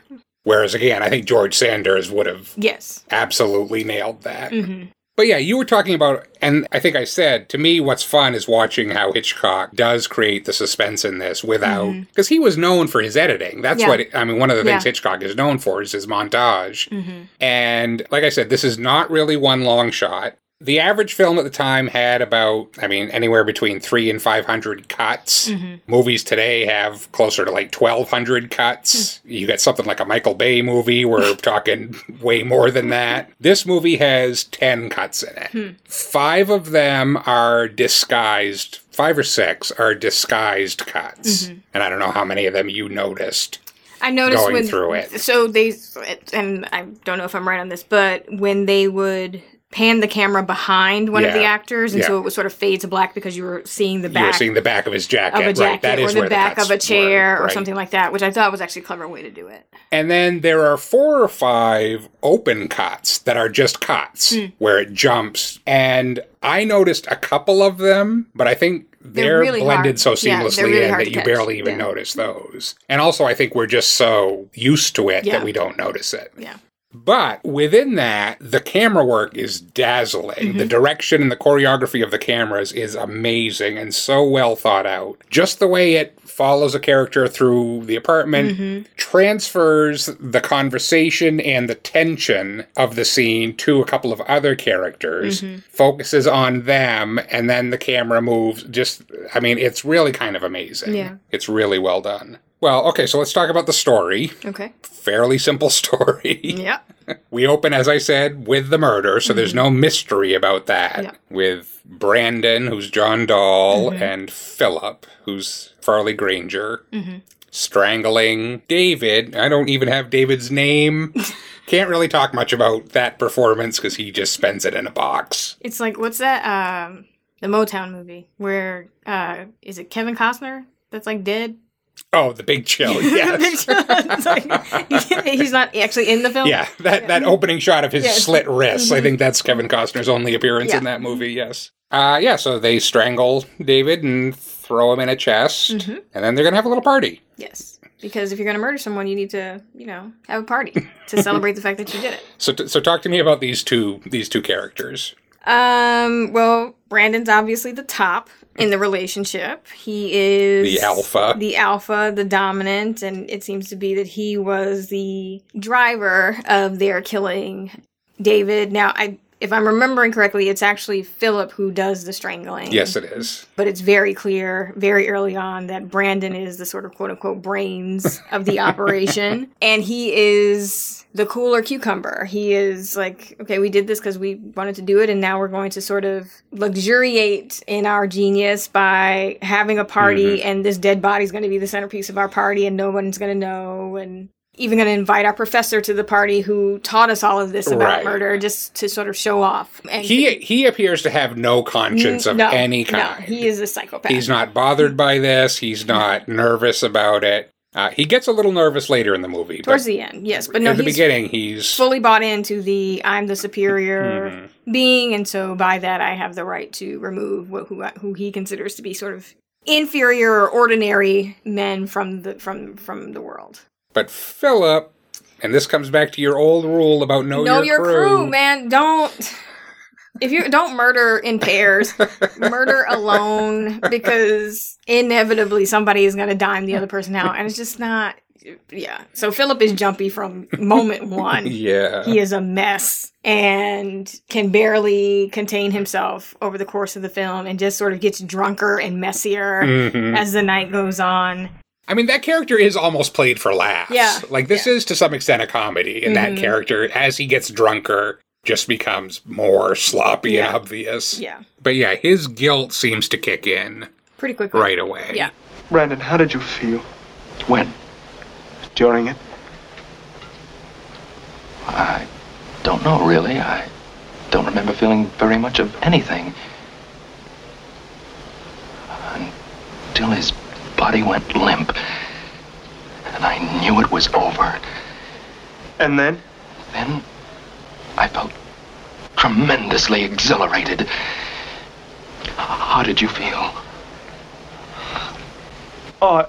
Whereas again, I think George Sanders would have Yes. absolutely nailed that. hmm But yeah, you were talking about, and I think I said, to me, what's fun is watching how Hitchcock does create the suspense in this without, because he was known for his editing. That's Mm-hmm. Yeah. what, I mean, one of the things Yeah. Hitchcock is known for is his montage. hmm And like I said, this is not really one long shot. The average film at the time had about, I mean, anywhere between three and 500 cuts. Mhm. Movies today have closer to like 1,200 cuts. Hmm. You get something like a Michael Bay movie, we're (laughs) talking way more than that. This movie has 10 cuts in it. Hmm. Five of them are disguised, five or six are disguised cuts. Mm-hmm. And I don't know how many of them you noticed. I noticed going when through it. So they and I don't know if I'm right on this, but when they would pan the camera behind one of the actors, and Yeah. so it was sort of fade to black because you were seeing the back. You were seeing the back of his jacket, of a right? jacket That is or the back cuts of a chair were, or something like that, which I thought was actually a clever way to do it. And then there are four or five open cuts that are just cuts Hmm. where it jumps. And I noticed a couple of them, but I think they're, They're really blended hard. so Yeah, seamlessly really in that you catch. barely even Yeah. notice those. And also, I think we're just so used to it Yeah. that we don't notice it. Yeah. But within that, the camera work is dazzling. Mm-hmm. The direction and the choreography of the cameras is amazing and so well thought out. Just the way it follows a character through the apartment Mm-hmm. transfers the conversation and the tension of the scene to a couple of other characters, Mm-hmm. focuses on them, and then the camera moves. Just, I mean, it's really kind of amazing. Yeah. It's really well done. Well, okay, so let's talk about the story. Okay. Fairly simple (laughs) story. Yeah. We open, as I said, with the murder, so there's no mystery about that. Mm-hmm. Yeah. With Brandon, who's John Dall, Mm-hmm. and Philip, who's Farley Granger, Mm-hmm. strangling David. I don't even have David's name. (laughs) Can't really talk much about that performance because he just spends it in a box. It's like what's that? Um, the Motown movie where uh, is it Kevin Costner that's like dead? Oh, the big chill, (laughs) yes. Like- (laughs) he's not actually in the film. yeah, that, that opening shot of his Yes. slit wrists, I think that's Kevin Costner's only appearance in that movie, yes. Uh, yeah, so they strangle David and throw him in a chest, Mm-hmm. and then they're going to have a little party. Yes. Because if you're going to murder someone, you need to, you know, have a party (laughs) to celebrate the fact that you did it. So, t- so talk to me about these two these two characters. Um, well, Brandon's obviously the top in the relationship. He is The alpha. The alpha, the dominant, and it seems to be that he was the driver of their killing David. Now, I if I'm remembering correctly, it's actually Philip who does the strangling. Yes, it is. But it's very clear very early on that Brandon is the sort of quote unquote brains of the (laughs) operation. And he is the cooler cucumber. He is like, okay, we did this because we wanted to do it, and now we're going to sort of luxuriate in our genius by having a party, mm-hmm. and this dead body is going to be the centerpiece of our party, and no one's going to know. And even going to invite our professor to the party who taught us all of this about Right. murder just to sort of show off. And He he appears to have no conscience of no, any No, kind. he is a psychopath. He's not bothered by this. He's not (laughs) nervous about it. Uh, he gets a little nervous later in the movie. Towards but the end, yes, but no, at the beginning, he's fully bought into the I'm the superior Mm-hmm. being, and so by that I have the right to remove wh- who who he considers to be sort of inferior or ordinary men from the from from the world. But Philip, and this comes back to your old rule about know, know your, your crew, man. Don't if you don't murder in pairs, (laughs) murder alone because inevitably somebody is going to dime the other person out, and it's just not. Yeah. So Philip is jumpy from moment (laughs) one. Yeah. He is a mess and can barely contain himself over the course of the film and just sort of gets drunker and messier Mhm. as the night goes on. I mean, that character is almost played for laughs. Yeah, Like, this yeah. is to some extent a comedy, and that Mhm. character, as he gets drunker, just becomes more sloppy Yeah. and obvious. Yeah. But yeah, his guilt seems to kick in Pretty quickly. right away. Yeah. Brandon, how did you feel When? during it? I don't know, really. I don't remember feeling very much of anything. Until his body went limp. And I knew it was over. And then? Then I felt tremendously exhilarated. How did you feel? Oh,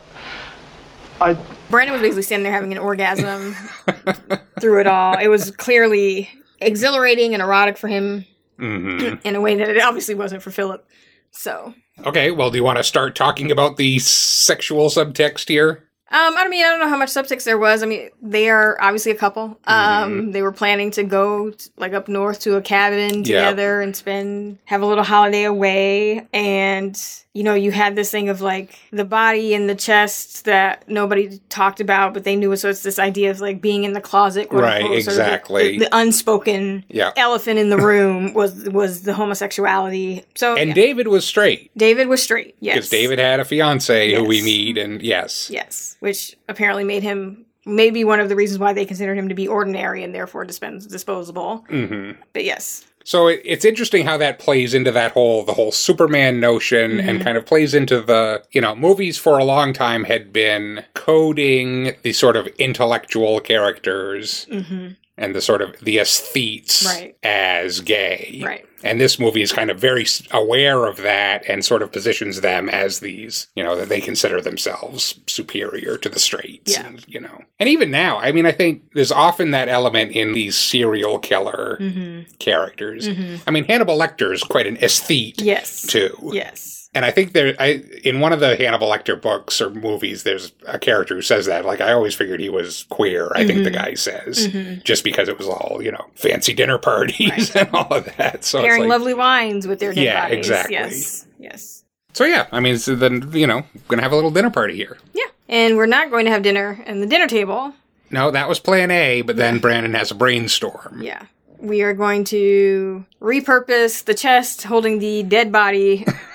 I. Brandon was basically standing there having an orgasm (laughs) through it all. It was clearly exhilarating and erotic for him hmm in a way that it obviously wasn't for Philip. So, Okay, well, do you want to start talking about the sexual subtext here? um, I mean, I don't know how much subtext there was. I mean, they are obviously a couple. Um, they were planning to go t- like up north to a cabin Yeah. together and spend have a little holiday away. And you know, you had this thing of like the body and the chest that nobody talked about, but they knew. So it's this idea of like being in the closet, Right, unquote, sort of the- exactly. The, the unspoken Yeah. elephant in the (laughs) room was was the homosexuality. So And yeah. David was straight. David was straight. Yes, Because David had a fiance who we meet, and yes. Yes, which apparently made him maybe one of the reasons why they considered him to be ordinary and therefore dispens- disposable. hmm But yes, So it, it's interesting how that plays into that whole the whole Superman notion and mm-hmm. kind of plays into the you know movies for a long time had been coding the sort of intellectual characters mm-hmm. And the sort of the aesthetes Right. as gay. Right. And this movie is kind of very aware of that and sort of positions them as these, you know, that they consider themselves superior to the straights. Yeah. And, you know. And even now, I mean, I think there's often that element in these serial killer mm-hmm. characters. Mm-hmm. I mean, Hannibal Lecter is quite an aesthete yes, too. yes, And I think there, I in one of the Hannibal Lecter books or movies, there's a character who says that. Like I always figured he was queer. I think the Mm-hmm. guy says just because it was all you know fancy dinner parties (laughs) and all of that. So it's pairing like, lovely wines with their dead Yeah, bodies. exactly. Yes, yes, so yeah. I mean, so then you know, we're gonna have a little dinner party here. yeah. And we're not going to have dinner and the dinner table. No, that was Plan A, but then Brandon has a brainstorm. Yeah. We are going to repurpose the chest holding the dead body (laughs)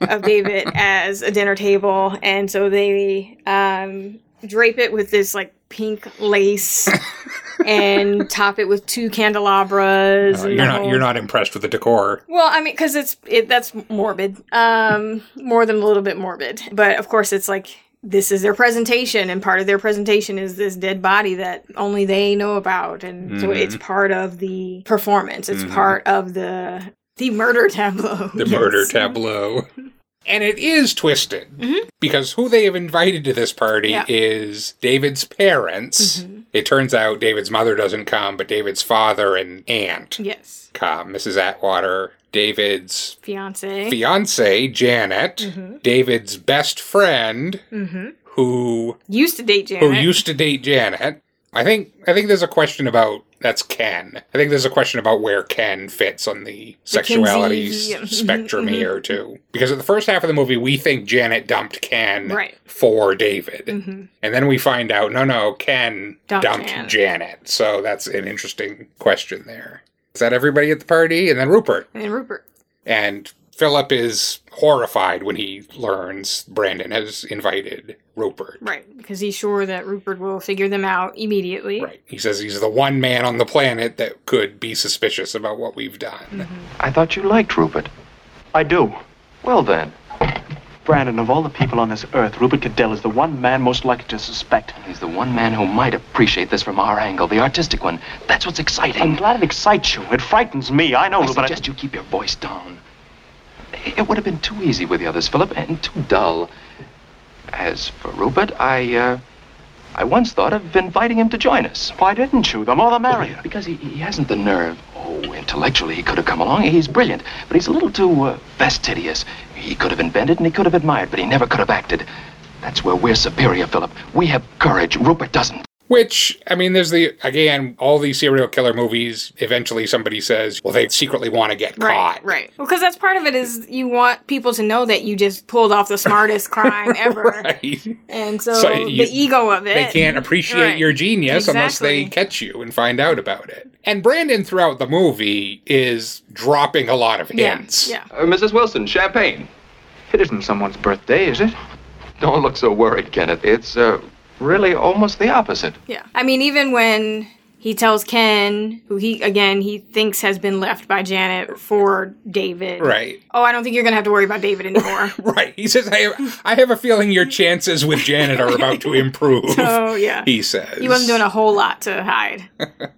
of David as a dinner table. And so they um, drape it with this like pink lace and top it with two candelabras. You're not whole- you're not impressed with the decor. Well, I mean, because it's it, that's morbid, um, more than a little bit morbid. But of course, it's like this is their presentation, and part of their presentation is this dead body that only they know about, and so Mm-hmm. it's part of the performance. It's part of the the murder tableau. the Yes. murder tableau. And it is twisted because who they have invited to this party Mm-hmm. Yeah. is David's parents. Mm-hmm. It turns out David's mother doesn't come, but David's father and aunt Yes, come. Mrs. Atwater, David's fiance. fiance, Janet, Mm-hmm. David's best friend, who used to date Janet. who Janet. used to date Janet. I think I think there's a question about that's Ken. I think there's a question about where Ken fits on the sexuality s- (laughs) spectrum mm-hmm. here too. Because in the first half of the movie, we think Janet dumped Ken Right. for David, mm-hmm. and then we find out no, no, Ken Dumped dumped, Janet. Janet. So that's an interesting question there. Is that everybody at the party? And then Rupert and Rupert. and Philip is horrified when he learns Brandon has invited Rupert. Right, because he's sure that Rupert will figure them out immediately. Right. He says he's the one man on the planet that could be suspicious about what we've done. Mm-hmm. I thought you liked Rupert. I do. Well then, Brandon, of all the people on this earth, Rupert Cadell is the one man most likely to suspect. he's the one man who might appreciate this from our angle, the artistic one. That's what's exciting. I'm glad it excites you. It frightens me. I know, I Rupert. I- suggest you keep your voice down. It would have been too easy with the others, Philip, and too dull. As for Rupert, I, uh, I once thought of inviting him to join us. Why didn't you? The more the merrier. Because he, he hasn't the nerve. Oh, intellectually he could have come along. He's brilliant, but he's a little too uh, fastidious. He could have invented and he could have admired, but he never could have acted. That's where we're superior, Philip. We have courage. Rupert doesn't. Which, I mean, there's the, again, all these serial killer movies, eventually somebody says, well, they secretly want to get Right, caught. right. Well, because that's part of it is you want people to know that you just pulled off the smartest crime (laughs) ever, Right. and so, So you- the ego of it. They can't appreciate Right. your genius unless they catch you and find out about it. And Brandon, throughout the movie, is dropping a lot of Yeah, hints. yeah. Uh, Mrs. Wilson, champagne. It isn't someone's birthday, is it? Don't look so worried, Kenneth. It's uh, really almost the opposite. Yeah. I mean, even when he tells Ken, who he, again, he thinks has been left by Janet for David. Right. Oh, I don't think you're going to have to worry about David anymore. (laughs) Right. He says, I have, I have a feeling your chances with Janet are about to improve. (laughs) oh, yeah. He says. He wasn't doing a whole lot to hide. (laughs)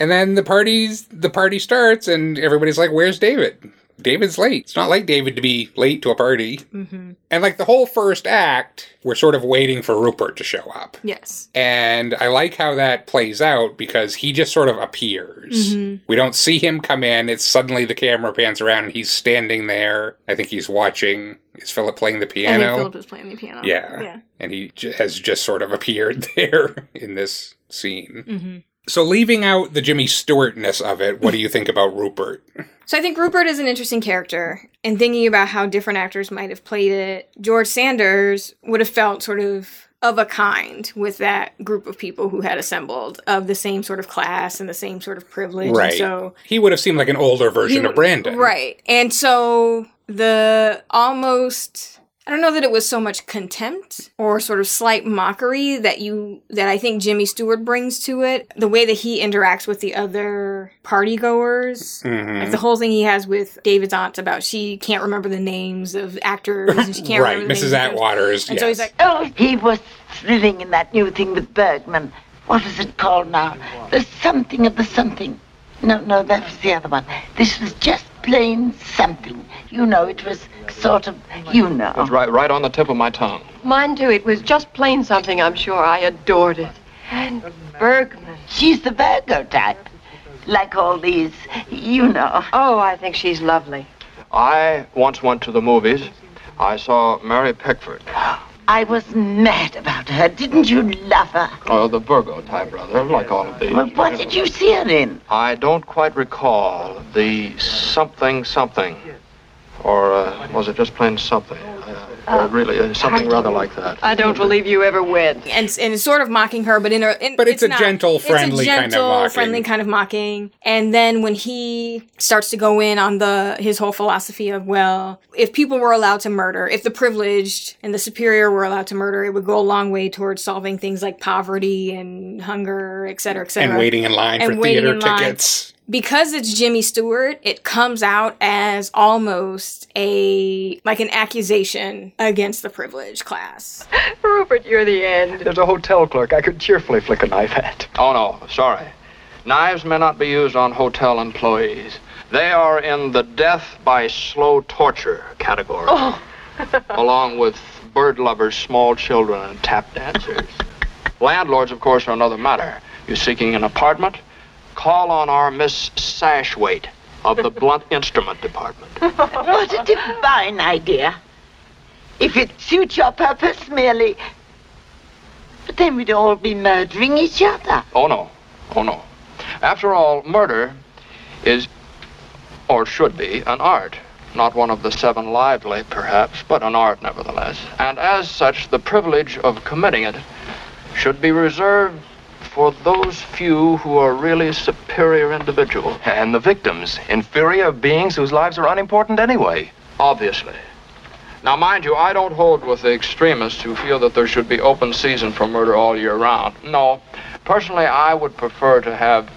And then the parties, the party starts, and everybody's like, "Where's David? David's late. It's not like David to be late to a party." hmm And like the whole first act, we're sort of waiting for Rupert to show up. Yes. And I like how that plays out because he just sort of appears. Mhm. We don't see him come in. It's suddenly the camera pans around and he's standing there. I think he's watching. Is Philip playing the I think piano? Philip is playing the piano. Yeah. Yeah. And he j- has just sort of appeared (laughs) there in this scene. hmm So leaving out the Jimmy Stewartness of it, what do you think about Rupert? So I think Rupert is an interesting character, and thinking about how different actors might have played it, George Sanders would have felt sort of of a kind with that group of people who had assembled of the same sort of class and the same sort of privilege. And Right. so he would have seemed like an older version he- of Brandon. Right. And so the almost I don't know that it was so much contempt or sort of slight mockery that you that I think Jimmy Stewart brings to it. The way that he interacts with the other party goers. Mhm. Like the whole thing he has with David's aunt about she can't remember the names of actors and she can't (laughs) right, remember the Mrs. names of. Atwater's. And yes. so he's like, Oh, he was thrilling in that new thing with Bergman. What was it called now? The something of the something. No, no, that was the other one. This was just plain something. You know, it was sort of, you know. It was right, right on the tip of my tongue. Mine too. It was just plain something, I'm sure. I adored it. And Bergman. She's the Virgo type. Like all these, you know. Oh, I think she's lovely. I once went to the movies. I saw Mary Pickford. (gasps) I was mad about her. Didn't you love her? Oh, the Virgo type, rather, like all of these. Well, what did you see her in? I don't quite recall the something something. Or uh, was it just plain something? Uh, uh, really, uh, something rather like that. I don't believe you ever went. and and sort of mocking her, but in a in, But it's a not- gentle, it's a friendly kind of gentle, friendly kind of mocking. And then when he starts to go in on the his whole philosophy of well, if people were allowed to murder, if the privileged and the superior were allowed to murder, it would go a long way towards solving things like poverty and hunger, et cetera, et cetera. and waiting in line And for theater in line. Tickets. because it's Jimmy Stewart, it comes out as almost a like an accusation against the privileged class. (laughs) Rupert, you're the end. There's a hotel clerk I could cheerfully flick a knife at. Oh, no, sorry. Knives may not be used on hotel employees. They are in the death by slow torture category. Oh. (laughs) along with bird lovers, small children, and tap dancers. (laughs) Landlords, of course, are another matter. You're seeking an apartment? Call on our Miss Sashwaite of the (laughs) Blunt Instrument Department. What a divine idea. If it suits your purpose merely. But then we'd all be murdering each other. Oh, no. Oh, no. After all, murder is, or should be, an art. Not one of the seven lively, perhaps, but an art nevertheless. And as such, the privilege of committing it should be reserved for those few who are really superior individuals. And the victims, inferior beings whose lives are unimportant anyway. Obviously. Now, mind you, I don't hold with the extremists who feel that there should be open season for murder all year round. No. Personally, I would prefer to have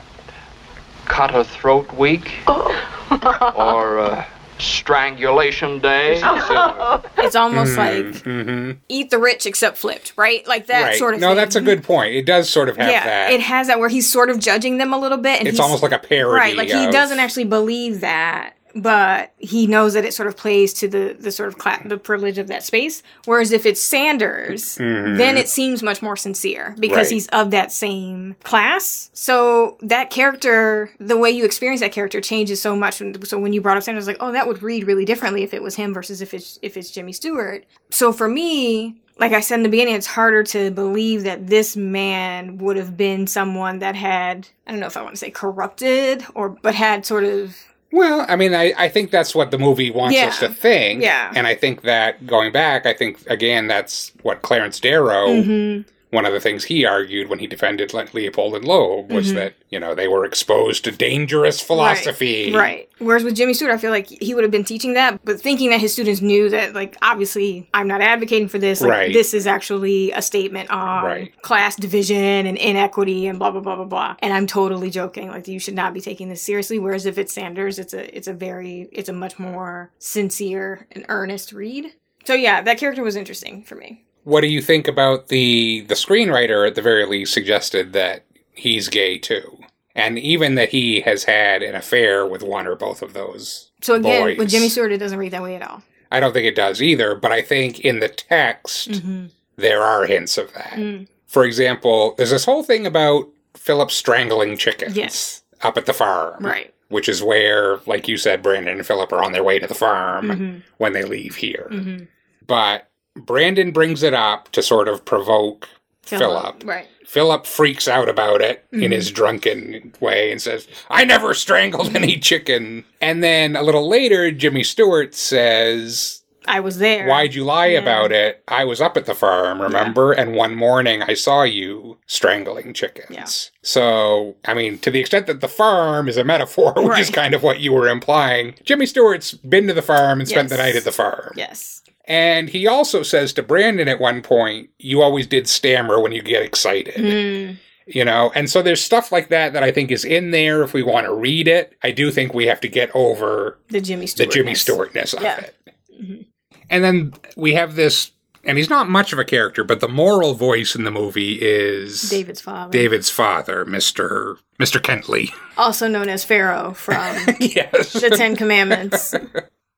cut a throat week (laughs) or uh, strangulation day. (laughs) It's almost like Mm-hmm. eat the rich except flipped, right? Like that right. sort of no, thing. that's a good point. It does sort of have yeah, that. it has that where he's sort of judging them a little bit, and it's he's, almost like a parody. right, like he doesn't actually believe that, but he knows that it sort of plays to the the sort of cla- the privilege of that space. Whereas if it's Sanders, Mhm. then it seems much more sincere because Right. he's of that same class. So that character, the way you experience that character changes so much. So when you brought up Sanders, like, oh, that would read really differently if it was him versus if it's if it's Jimmy Stewart. So for me, like I said in the beginning, it's harder to believe that this man would have been someone that had, I don't know if I want to say corrupted or, but had sort of, Well, I mean, I, I think that's what the movie wants Yeah. us to think. Yeah. And I think that going back, I think, again, that's what Clarence Darrow, Mhm. One of the things he argued when he defended Le- Leopold and Loeb was Mhm. that, you know, they were exposed to dangerous philosophy. Right. Whereas with Jimmy Stewart, I feel like he would have been teaching that, but thinking that his students knew that, like, obviously, I'm not advocating for this. Like, Right. this is actually a statement on Right. class division and inequity and blah blah blah blah blah. And I'm totally joking. Like, you should not be taking this seriously. Whereas if it's Sanders, it's a it's a very it's a much more sincere and earnest read. So yeah, that character was interesting for me. What do you think about the the screenwriter at the very least suggested that he's gay too? And even that he has had an affair with one or both of those. So again, boys. with Jimmy Stewart, it doesn't read that way at all. I don't think it does either, but I think in the text Mm-hmm. there are hints of that. Mm. For example, there's this whole thing about Philip strangling chickens Yes. up at the farm. Right. Which is where, like you said, Brandon and Philip are on their way to the farm Mhm. when they leave here. Mm-hmm. But Brandon brings it up to sort of provoke Philip. Right. Philip freaks out about it in Mhm. his drunken way and says, I never strangled any chicken. And then a little later, Jimmy Stewart says, I was there. Why'd you lie Yeah. about it? I was up at the farm, remember? And one morning I saw you strangling chickens. So, I mean, to the extent that the farm is a metaphor, (laughs) which is kind of what you were implying, Jimmy Stewart's been to the farm and spent the night at the farm. Yes. And he also says to Brandon at one point, You always did stammer when you get excited. Mm. You know, and so there's stuff like that that I think is in there if we want to read it. I do think we have to get over The Jimmy the Stewart. Jimmy Stewartness of Yeah. it. And then we have this, and he's not much of a character, but the moral voice in the movie is David's father. David's father, Mister Mister Kentley. Also known as Pharaoh from (laughs) yes. the Ten Commandments. (laughs)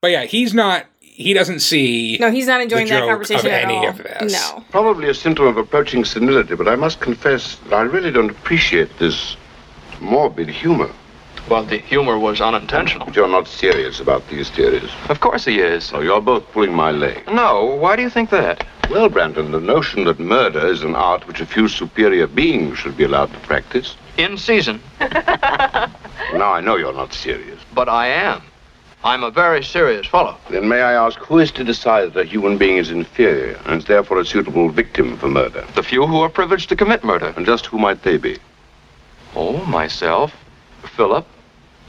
But yeah, he's not. He doesn't see. No, he's not enjoying that conversation of at any all. of this. No. Probably a symptom of approaching senility, but I must confess that I really don't appreciate this morbid humor. Well, the humor was unintentional. But you're not serious about these theories. Of course he is. Oh, you're both pulling my leg. No, why do you think that? Well, Brandon, the notion that murder is an art which a few superior beings should be allowed to practice. In season. (laughs) Now I know you're not serious. But I am. I'm a very serious fellow. Then may I ask, who is to decide that a human being is inferior and is therefore a suitable victim for murder? The few who are privileged to commit murder. And just who might they be? Oh, myself, Philip,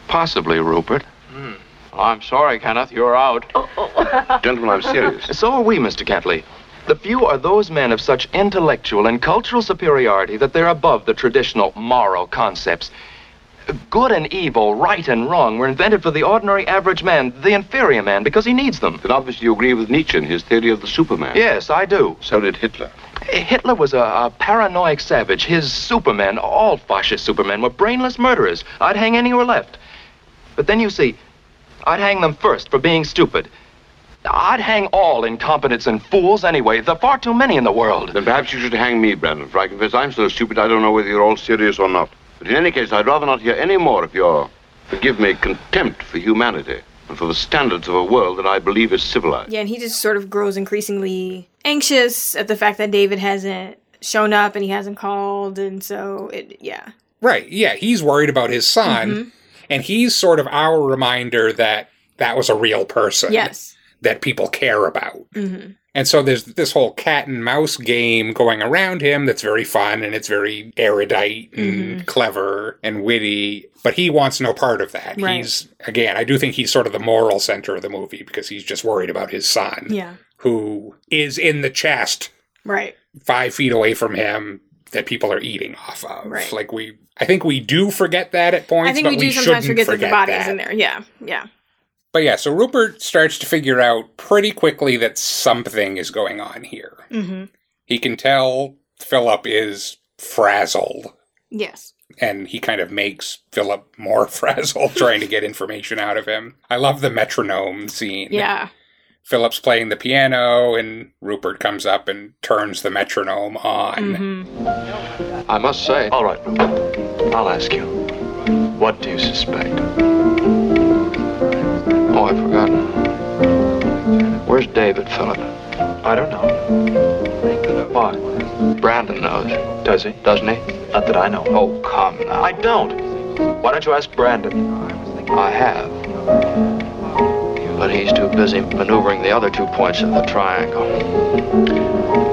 possibly Rupert. Hmm. I'm sorry, Kenneth, you're out. Oh, oh. (laughs) (laughs) Gentlemen, I'm serious. So are we, Mr. Kentley. The few are those men of such intellectual and cultural superiority that they're above the traditional moral concepts. Good and evil, right and wrong were invented for the ordinary average man, the inferior man, because he needs them. Then obviously you agree with Nietzsche in his theory of the Superman. Yes, I do. So did Hitler. Hitler was a, a paranoid savage. His supermen, all fascist supermen, were brainless murderers. I'd hang any who were left. But then you see, I'd hang them first for being stupid. I'd hang all incompetents and fools anyway. There are far too many in the world. Then perhaps you should hang me, Brandon, for I confess I'm so stupid I don't know whether you're all serious or not. But in any case, I'd rather not hear any more of your, forgive me, contempt for humanity and for the standards of a world that I believe is civilized. Yeah, and he just sort of grows increasingly anxious at the fact that David hasn't shown up and he hasn't called, and so it, yeah. Right. Yeah, he's worried about his son, Mhm. and he's sort of our reminder that that was a real person. Yes. That people care about. Mm-hmm. And so there's this whole cat and mouse game going around him that's very fun and it's very erudite and mm-hmm. clever and witty, but he wants no part of that. Right. He's, again, I do think he's sort of the moral center of the movie because he's just worried about his son, Yeah. who is in the chest Right. five feet away from him that people are eating off of. Right. Like we, I think we do forget that at points. I think but we do shouldn't sometimes forget that the forget body that. in there. Yeah. Yeah. But yeah, so Rupert starts to figure out pretty quickly that something is going on here. Mm-hmm. He can tell Philip is frazzled, Yes. and he kind of makes Philip more (laughs) frazzled trying to get information out of him. I love the metronome scene. Yeah. Philip's playing the piano, and Rupert comes up and turns the metronome on. Mm-hmm. I must say. All right, I'll ask you. What do you suspect? Oh, I've forgotten. Where's David, Philip? I don't know. Why? Brandon knows, Does he? doesn't he? Not that I know. Oh, come now. I don't. Why don't you ask Brandon? I have. But he's too busy maneuvering the other two points of the triangle.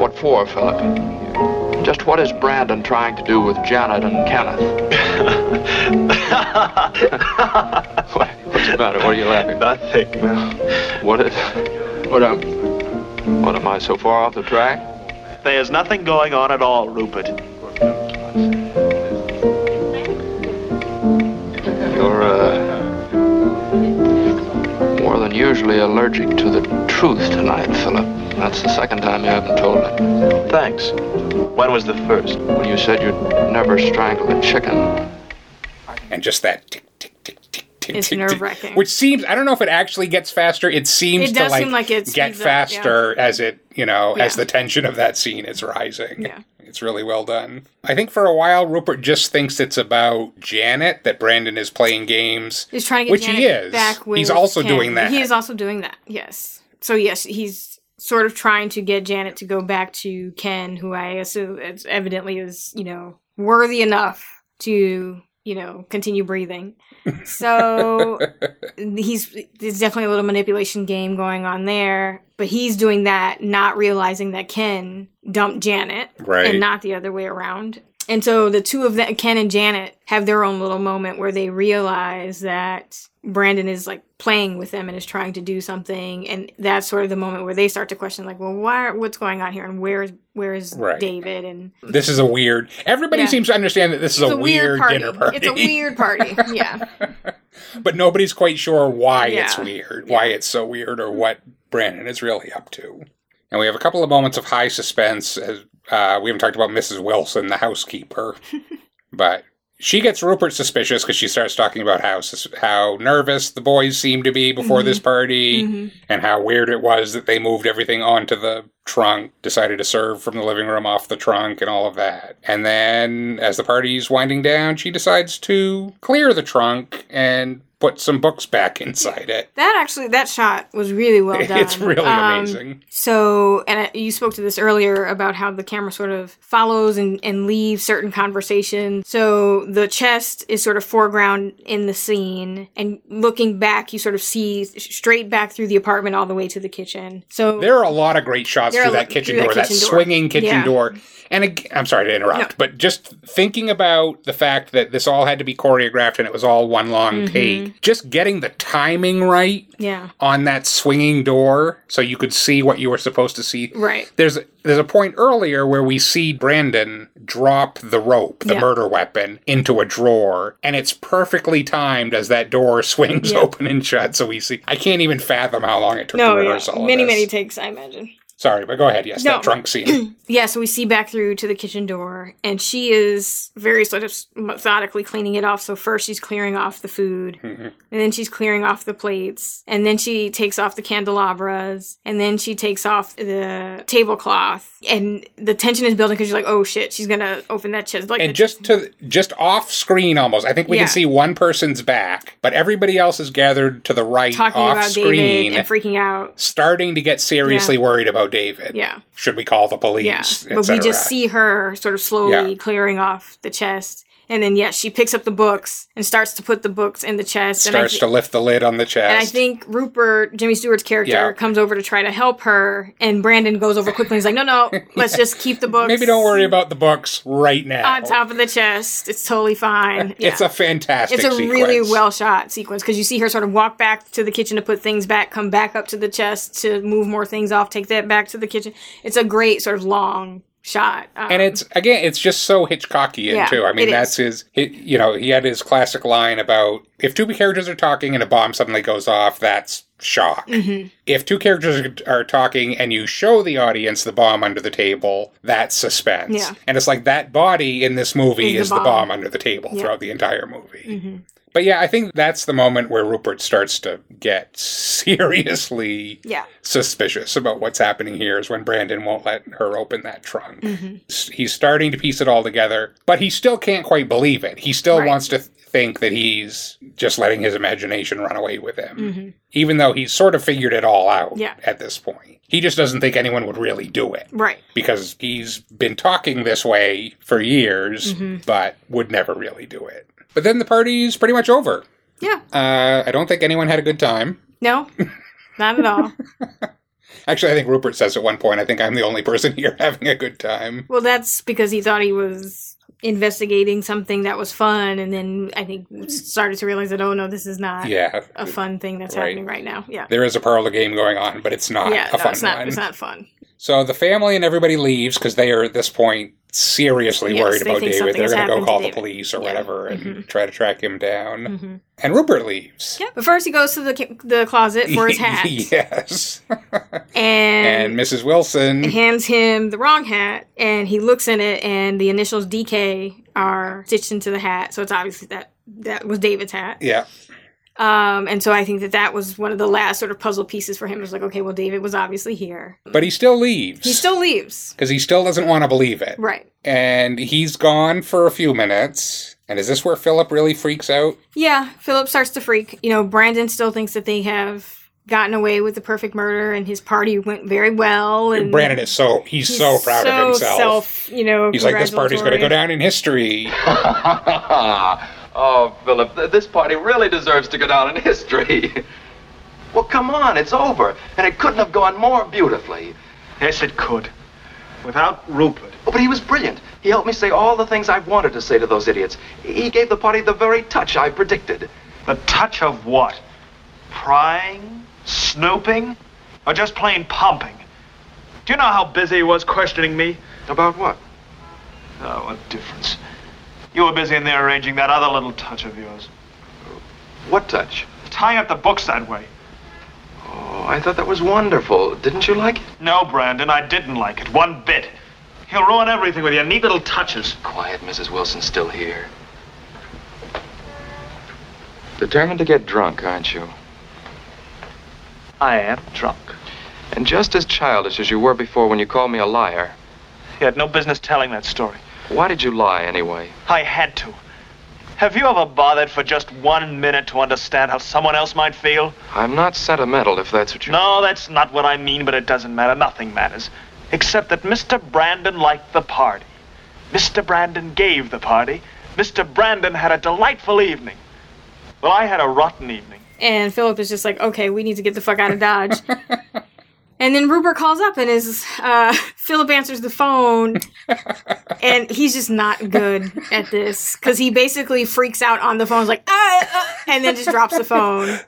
What for, Philip? Just what is Brandon trying to do with Janet and Kenneth? (laughs) What- What's the matter? What are you laughing? At? Nothing, Mel. What is? What am? What am I so far off the track? There's nothing going on at all, Rupert. You're uh, more than usually allergic to the truth tonight, Philip. That's the second time you haven't told it. Thanks. When was the first? When you said you'd never strangled a chicken. And just that tick, tick, (laughs) It's tick, nerve-wracking. Which seems, I don't know if it actually gets faster. It seems It to like, seem like it get up, faster as it, you know, as the tension of that scene is rising. Yeah. It's really well done. I think for a while, Rupert just thinks it's about Janet, that Brandon is playing games. He's trying to get Which Janet he is. back with He's also Ken. doing that. He is also doing that. Yes. So yes, he's sort of trying to get Janet to go back to Ken, who I assume it's evidently is you know worthy enough to you know continue breathing. So (laughs) he's there's definitely a little manipulation game going on there, but he's doing that, not realizing that Ken dumped Janet, Right. and not the other way around. And so the two of them, Ken and Janet, have their own little moment where they realize that Brandon is like playing with them and is trying to do something, and that's sort of the moment where they start to question, like, well, why? What's going on here? And where's where's Right. David? And This is a weird. Everybody Yeah. seems to understand that this is it's a, weird, party. dinner party. It's a weird party. (laughs) Yeah. but nobody's quite sure why it's Yeah. weird, why it's so weird, or what Brandon is really up to. And we have a couple of moments of high suspense. As, uh, we haven't talked about Mrs. Wilson, the housekeeper, (laughs) but she gets Rupert suspicious because she starts talking about how how nervous the boys seem to be before this mm-hmm. party, mm-hmm. and how weird it was that they moved everything onto the trunk, decided to serve from the living room off the trunk, and all of that. And then, as the party's winding down, she decides to clear the trunk and put some books back inside it. That actually, that shot was really well (laughs) done. It's really Um, amazing. So, and you spoke to this earlier about how the camera sort of follows and, and leaves certain conversations. So the chest is sort of foreground in the scene, and looking back, you sort of see straight back through the apartment all the way to the kitchen. So There are a lot of great shots through that kitchen through that door, that kitchen door. swinging kitchen Yeah. door. And ag- I'm sorry to interrupt, No. but just thinking about the fact that this all had to be choreographed and it was all one long Mm-hmm. take, just getting the timing right yeah, on that swinging door so you could see what you were supposed to see. right. There's there's a point earlier where we see Brandon drop the rope, the Yeah. murder weapon, into a drawer, and it's perfectly timed as that door swings Yeah. (laughs) open and shut. So we see. I can't even fathom how long it took No, to yeah, rehearse all of many this. many takes, I imagine. Sorry, but go ahead. Yes, No. that trunk (clears throat) scene. Yeah, so we see back through to the kitchen door, and she is very sort of methodically cleaning it off. So first she's clearing off the food, Mm-hmm. and then she's clearing off the plates, and then she takes off the candelabras, and then she takes off the tablecloth, and the tension is building because you're like, oh shit, she's gonna open that chest. Like, and just to just off screen almost. I think we Yeah. can see one person's back, but everybody else is gathered to the right talking off screen, David and freaking out. starting to get seriously Yeah. worried about David. Yeah. Should we call the police? Yeah, but we just see her sort of slowly Yeah. clearing off the chest. And then, yes, she picks up the books and starts to put the books in the chest. starts thi- to lift the lid on the chest. And I think Rupert, Jimmy Stewart's character, Yeah. comes over to try to help her, and Brandon goes over quickly. And he's like, "No, no, (laughs) let's just keep the books. Maybe don't worry about the books right now. on top of the chest. It's totally fine." (laughs) It's a fantastic. it's a sequence. really well shot sequence because you see her sort of walk back to the kitchen to put things back, come back up to the chest to move more things off, take that back to the kitchen. It's a great sort of long shot. Um, And it's again, it's just so Hitchcockian Yeah, too. I mean, that's his. He, you know, he had his classic line about if two characters are talking and a bomb suddenly goes off, that's shock. Mm-hmm. If two characters are- talking and you show the audience the bomb under the table, that's suspense. Yeah. And it's like that body in this movie Is is, the the, bomb. bomb. under the table Yeah. throughout the entire movie. But yeah, I think that's the moment where Rupert starts to get seriously Yeah. suspicious about what's happening here is when Brandon won't let her open that trunk. Mhm. He's starting to piece it all together, but he still can't quite believe it. He still Right. wants to th- think that he's just letting his imagination run away with him, Mhm. even though he's sort of figured it all out Yeah. at this point. He just doesn't think anyone would really do it Right. because he's been talking this way for years, Mhm. but would never really do it. But then the party's pretty much over. Yeah. Uh, I don't think anyone had a good time. No, not at all. (laughs) Actually, I think Rupert says at one point, I think I'm the only person here (laughs) having a good time. Well, that's because he thought he was investigating something that was fun, and then I think started to realize that oh no, this is not Yeah. a fun thing that's Right. happening right now. Yeah. There is a parlor game going on, but it's not yeah, a no, fun it's not. one. It's not fun. So the family and everybody leaves because they are at this point seriously Yes, worried about David. They're going to go call the police or Yeah. whatever and Mhm. try to track him down. Mhm. And Rupert leaves. Yeah. But first, he goes to the the closet for his (laughs) hat, yes. (laughs) and And Mrs. Wilson. hands him the wrong hat, and he looks in it, and the initials DK are stitched into the hat, so it's obviously that that was David's hat. Yeah. Um, and so I think that that was one of the last sort of puzzle pieces for him. It was like, okay, well, David was obviously here. But he still leaves. He still leaves. Because he still doesn't want to believe it. Right. And he's gone for a few minutes. And is this where Philip really freaks out? Yeah, Philip starts to freak. You know, Brandon still thinks that they have gotten away with the perfect murder, and his party went very well. And Brandon is so he's, he's so proud of himself. Self, you know, he's like, this party's going to go down in history. (laughs) oh, Philip, th- this party really deserves to go down in history. (laughs) well, come on, it's over. And it couldn't have gone more beautifully. Yes, it could. Without Rupert. Oh, but he was brilliant. He helped me say all the things I've wanted to say to those idiots. He gave the party the very touch I predicted. The touch of what? Prying? Snooping? Or just plain pumping? Do you know how busy he was questioning me? About what? Oh, what difference? You were busy in there arranging that other little touch of yours. What touch? Tying up the books that way. Oh, I thought that was wonderful. Didn't you like it? No, Brandon, I didn't like it one bit. He'll ruin everything with your neat little touches. Quiet, Mrs. Wilson's still here. Determined to get drunk, aren't you? I am drunk. And just as childish as you were before when you called me a liar. You had no business telling that story. Why did you lie anyway? I had to. Have you ever bothered for just one minute to understand how someone else might feel? I'm not sentimental, if that's what you. No, that's not what I mean, but it doesn't matter. Nothing matters. Except that Mr. Brandon liked the party. Mr. Brandon gave the party. Mr. Brandon had a delightful evening. Well, I had a rotten evening. And Philip is just like, okay, we need to get the fuck out of Dodge. (laughs) and then Rupert calls up and is uh, (laughs) Philip answers the phone, (laughs) and he's just not good at this because he basically freaks out on the phone, is like, ah, ah, and then just drops the phone.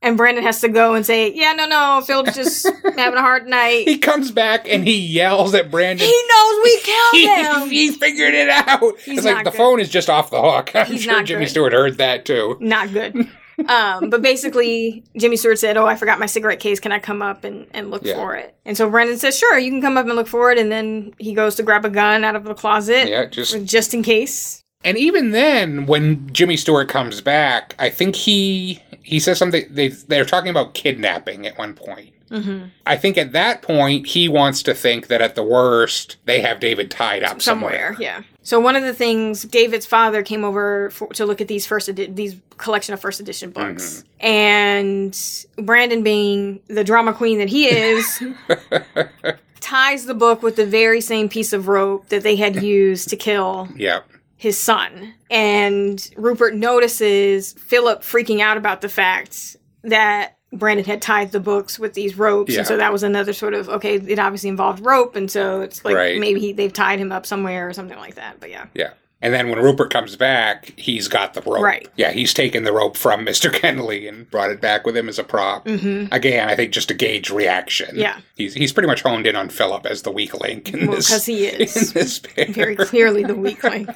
And Brandon has to go and say, yeah, no, no, Philip's just (laughs) having a hard night. He comes back and he yells at Brandon. He knows we killed him. he figured it out. He's it's like the good. phone is just off the hook. I'm He's sure Jimmy good. Stewart heard that too. not good. Um, but basically, Jimmy Stewart said, "Oh, I forgot my cigarette case. Can I come up and, and look Yeah. for it?" And so Brandon says, "Sure, you can come up and look for it." And then he goes to grab a gun out of the closet, Yeah, just just in case. And even then, when Jimmy Stewart comes back, I think he he says something. They they're talking about kidnapping at one point. Mm-hmm. I think at that point he wants to think that at the worst they have David tied up somewhere. Somewhere, yeah. So one of the things David's father came over for, to look at these first edi- these collection of first edition books, mm-hmm. and Brandon, being the drama queen that he is, (laughs) ties the book with the very same piece of rope that they had used to kill Yeah. his son. And Rupert notices Philip freaking out about the fact that Brandon had tied the books with these ropes. Yeah. And so that was another sort of, okay, it obviously involved rope. And so it's like Right. maybe he, they've tied him up somewhere or something like that. But yeah. Yeah. And then when Rupert comes back, he's got the rope. Right. Yeah, he's taken the rope from (laughs) Mr. Kentley and brought it back with him as a prop. Mhm. Again, I think just to gauge reaction. Yeah. He's he's pretty much honed in on Philip as the weak link in Well, this. 'cause he (laughs) is. in this pair. Very clearly the weak (laughs) link.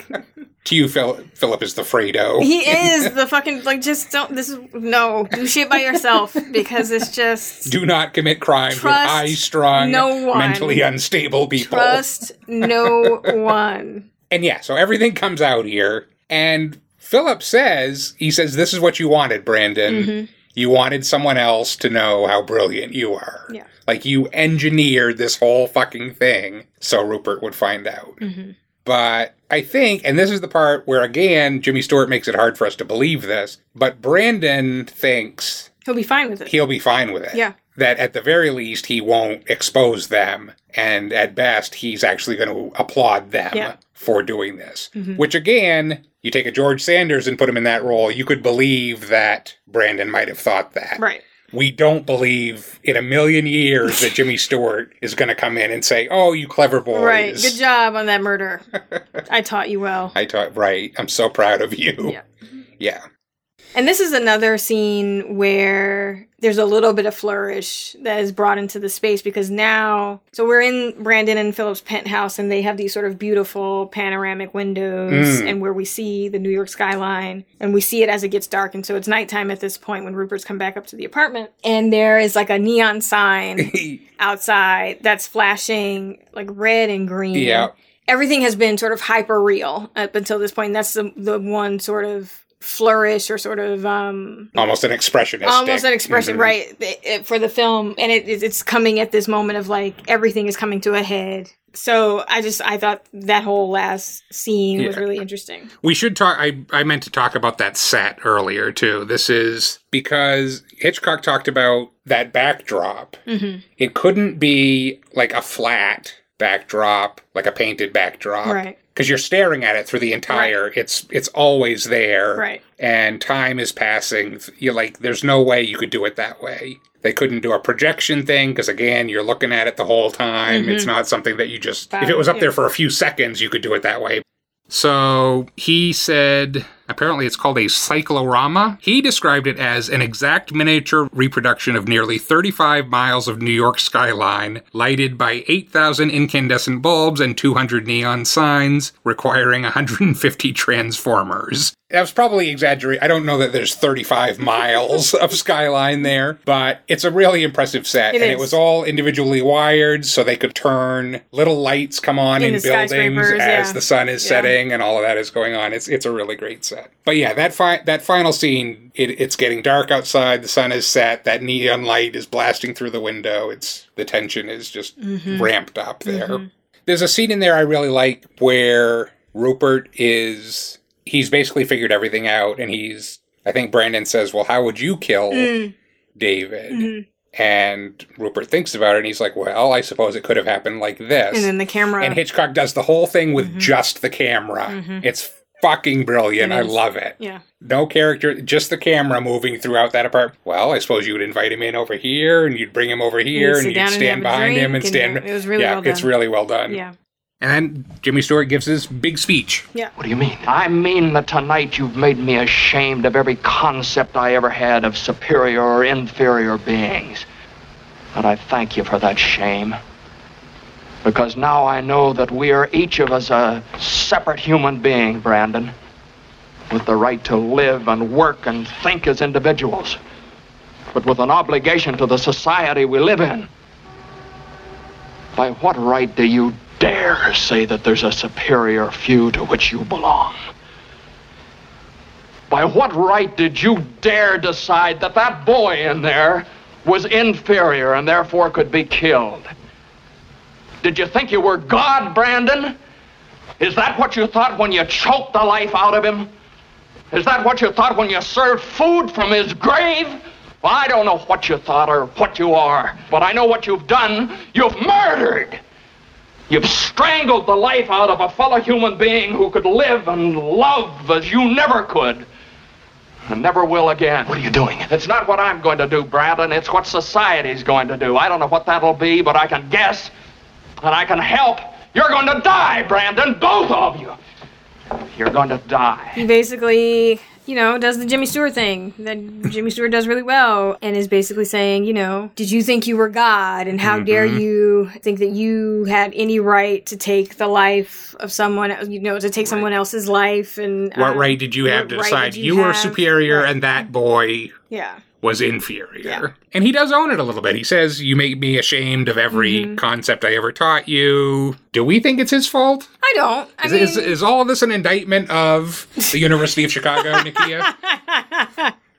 To you, Phil, Philip is the Fredo. he is the fucking, like, just don't, this is, no, do shit by yourself because it's just. Do not commit crimes with high strung, no one. mentally unstable people. Trust no one. And yeah, so everything comes out here, and Philip says, he says, this is what you wanted, Brandon. Mhm. You wanted someone else to know how brilliant you are. Yeah. Like you engineered this whole fucking thing so Rupert would find out. Mhm. But I think, and this is the part where again, Jimmy Stewart makes it hard for us to believe this, but Brandon thinks He'll be fine with it. he'll be fine with it. Yeah. That at the very least, he won't expose them. And at best, he's actually going to applaud them Yeah. for doing this. Mhm. Which again, you take a George Sanders and put him in that role, you could believe that Brandon might have thought that. Right. We don't believe in a million years that Jimmy (laughs) Stewart is going to come in and say, "Oh, you clever boys." Right. Good job on that murder. I taught you well. (laughs) I taught right. I'm so proud of you. Yeah. Yeah. And this is another scene where there's a little bit of flourish that is brought into the space because now, so we're in Brandon and Philip's penthouse, and they have these sort of beautiful panoramic windows, Mm. and where we see the New York skyline, and we see it as it gets dark. And so it's nighttime at this point when Rupert's come back up to the apartment, and there is like a neon sign (laughs) outside that's flashing like red and green. Yeah. Everything has been sort of hyper real up until this point. That's the the one sort of flourish or sort of um Almost an expressionistic. almost an expression Mhm. right it- it- for the film and it, it's coming at this moment of like everything is coming to a head so i just i thought that whole last scene was really interesting We should talk. I, I meant to talk about that set earlier, too. This is because Hitchcock talked about that backdrop. mm-hmm. It couldn't be like a flat backdrop, like a painted backdrop. Right. Because you're staring at it through the entire. It's it's always there. Right. And time is passing. you're like. There's no way you could do it that way. They couldn't do a projection thing because again, you're looking at it the whole time. Mhm. It's not something that you just. If it was up yeah. there for a few seconds, you could do it that way. So he said, apparently it's called a cyclorama. He described it as an exact miniature reproduction of nearly 35 miles of New York skyline, lighted by 8,000 incandescent bulbs and 200 neon signs, requiring 150 transformers. That was probably exaggerated. I don't know that there's 35 (laughs) miles of skyline there, but it's a really impressive set. It and it was all individually wired so they could turn little lights come on In in, buildings as yeah. the sun is Yeah. setting and all of that is going on. It's it's a really great set. But yeah, that fi- that final scene, it, it's getting dark outside. The sun is set. That neon light is blasting through the window. It's the tension is just Mhm. ramped up there. Mhm. There's a scene in there I really like where Rupert is he's basically figured everything out and he's I think Brandon says, "Well, how would you kill Mm. David?" Mhm. And Rupert thinks about it and he's like, "Well, I suppose it could have happened like this." and then the camera And Hitchcock does the whole thing with just the camera. Mhm. It's fucking brilliant. It I love it. yeah No character, just the camera moving throughout that apartment. Well, I suppose you would invite him in over here, and you'd bring him over here, and you'd and stand have a behind him and drink, stand. it was really yeah, well it's really well done. yeah And then Jimmy Stewart gives his big speech. yeah What do you mean? I mean that tonight you've made me ashamed of every concept I ever had of superior or inferior beings. And I thank you for that shame. Because now I know that we are each of us a separate human being, Brandon, with the right to live and work and think as individuals, but with an obligation to the society we live in. By what right do you dare say that there's a superior few to which you belong? By what right did you dare decide that that boy in there was inferior and therefore could be killed? Did you think you were God, Brandon? Is that what you thought when you choked the life out of him? Is that what you thought when you served food from his grave? Well, I don't know what you thought or what you are, but I know what you've done. You've murdered. You've strangled the life out of a fellow human being who could live and love as you never could. And never will again. What are you doing? It's not what I'm going to do, Brandon. It's what society's going to do. I don't know what that'll be, but I can guess. And I can help. You're going to die, Brandon. Both of you. You're going to die. he basically you know does the jimmy stewart thing that jimmy stewart does really well and is basically saying you know did you think you were god and how dare Mhm. you think that you had any right to take the life of someone you know to take someone else's life and What uh, right did you have to right decide? did you, were superior and that boy yeah was inferior. And he does own it a little bit. He says, You make me ashamed of every Mm-hmm. concept I ever taught you. Do we think it's his fault? I don't. I Is, mean, is, is all of this an indictment of the University of Chicago, (laughs) Nakia?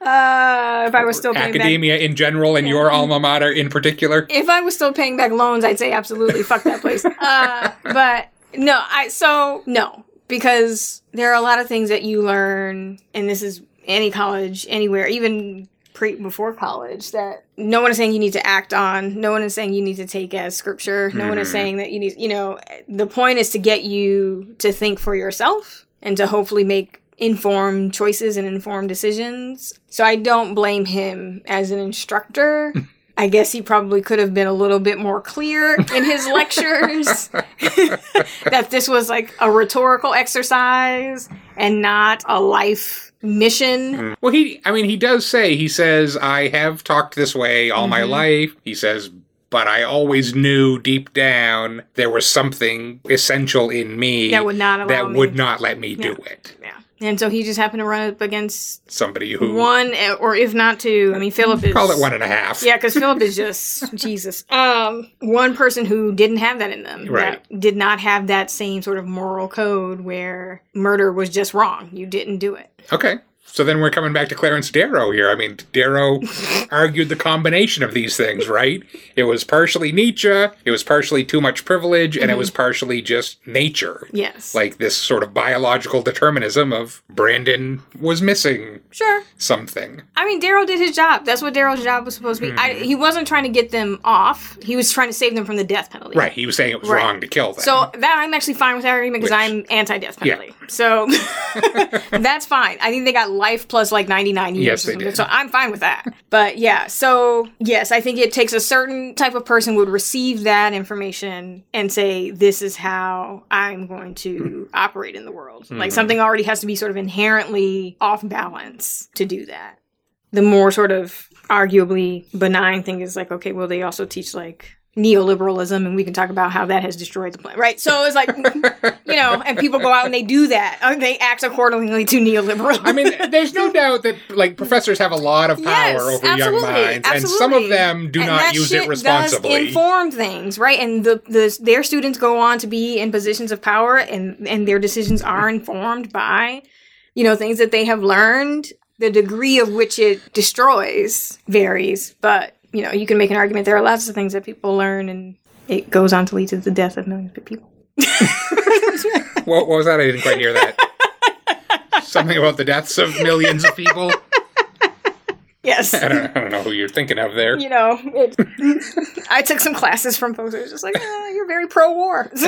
uh, if I was still paying back, Academia in general and your alma mater in particular? if I was still paying back loans, I'd say absolutely fuck that place. (laughs) Uh, but no, I so no because there are a lot of things that you learn, and this is any college, anywhere, even pre before college, that no one is saying you need to act on. No one is saying you need to take as scripture. No one is Mhm. saying that you need. You know, the point is to get you to think for yourself and to hopefully make informed choices and informed decisions. So I don't blame him as an instructor. (laughs) I guess he probably could have been a little bit more clear in his (laughs) lectures (laughs) that this was like a rhetorical exercise and not a life mission. Well, he, I mean, he does say, he says, I have talked this way all my Mhm. life. He says, but I always knew deep down there was something essential in me That would not allow that me. would not let me do it. Yeah. And so he just happened to run up against Somebody who one, eh, or if not two. I mean, Philip is. call it one and a half. Yeah, because Philip is (laughs) just Jesus. Um, one person who didn't have that in them, Right. that did not have that same sort of moral code where murder was just wrong. You didn't do it. Okay. So then we're coming back to Clarence Darrow here. I mean, Darrow (laughs) argued the combination of these things, right? It was partially Nietzsche, it was partially too much privilege, and it Mhm. was partially just nature. Yes. Like this sort of biological determinism of Brandon was missing Sure. something. I mean, Darrow did his job. That's what Darrow's job was supposed to be. I, Mhm. he wasn't trying to get them off. He was trying to save them from the death penalty. Right. He was saying it was Right. wrong to kill them. So that I'm actually fine with that argument because I'm anti-death penalty. Yeah. penalty. So (laughs) (laughs) that's fine. I think they got life plus like 99 years. Yes, they did. So I'm fine with that. But yeah, so yes, I think it takes a certain type of person would receive that information and say, "This is how I'm going to operate in the world." Like Mhm. something already has to be sort of inherently off balance to do that. The more sort of arguably benign thing is like, okay, well, they also teach like neoliberalism and we can talk about how that has destroyed the planet right so it's like you know and people go out and they do that uh, they act accordingly to neoliberalism I mean, there's no (laughs) doubt that like professors have a lot of power Yes, over young absolutely, minds, and some of them do And not use it responsibly. Does inform things, right? And the, the their students go on to be in positions of power, and and their decisions are informed by, you know, things that they have learned. The degree of which it destroys varies, but you know, you can make an argument. There are lots of things that people learn, and it goes on to lead to the death of millions of people. (laughs) what, what was that? I didn't quite hear that. (laughs) Something about the deaths of millions of people. Yes. (laughs) I don't, I don't know who you're thinking of there. you know, it, (laughs) I took some classes from folks who was just like, "Ah, you're very pro war. (laughs)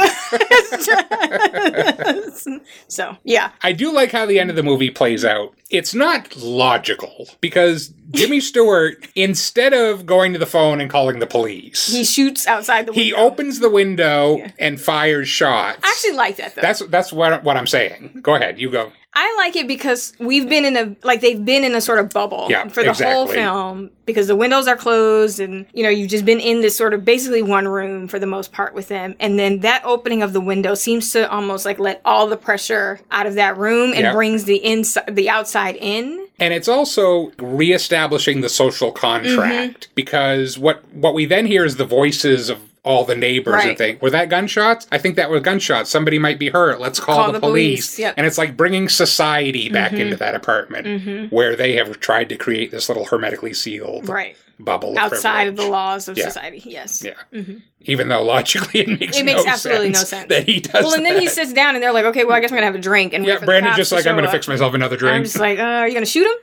so, yeah. I do like how the end of the movie plays out. It's not logical because Jimmy Stewart, instead of going to the phone and calling the police, He shoots outside the window. he opens the window and fires shots. I actually like that though. That's that's what what I'm saying. Go ahead, you go. I like it because we've been in a like they've been in a sort of bubble Yeah, for the whole film because the windows are closed and you know you've just been in this sort of basically one room for the most part with them and then that opening of the window seems to almost like let all the pressure out of that room and brings the inside the outside in. And it's also reestablishing the social contract Mm-hmm. because what what we then hear is the voices of all the neighbors and think, were that gunshots? I think that was gunshots. Somebody might be hurt. Let's call, the, police. Yep. And it's like bringing society back Mhm. into that apartment Mhm. where they have tried to create this little hermetically sealed Right. bubble Outside of privilege. the laws of Yeah. society. Yes. Yeah. Mhm. Even though logically it makes It makes no absolutely sense no sense. that he does Well, and then he sits down and they're like, okay, well, I guess I'm going to have a drink. And Yeah, for the Brandon's just like, I'm going to up." fix myself another drink. I'm just like, uh, are you going to shoot him?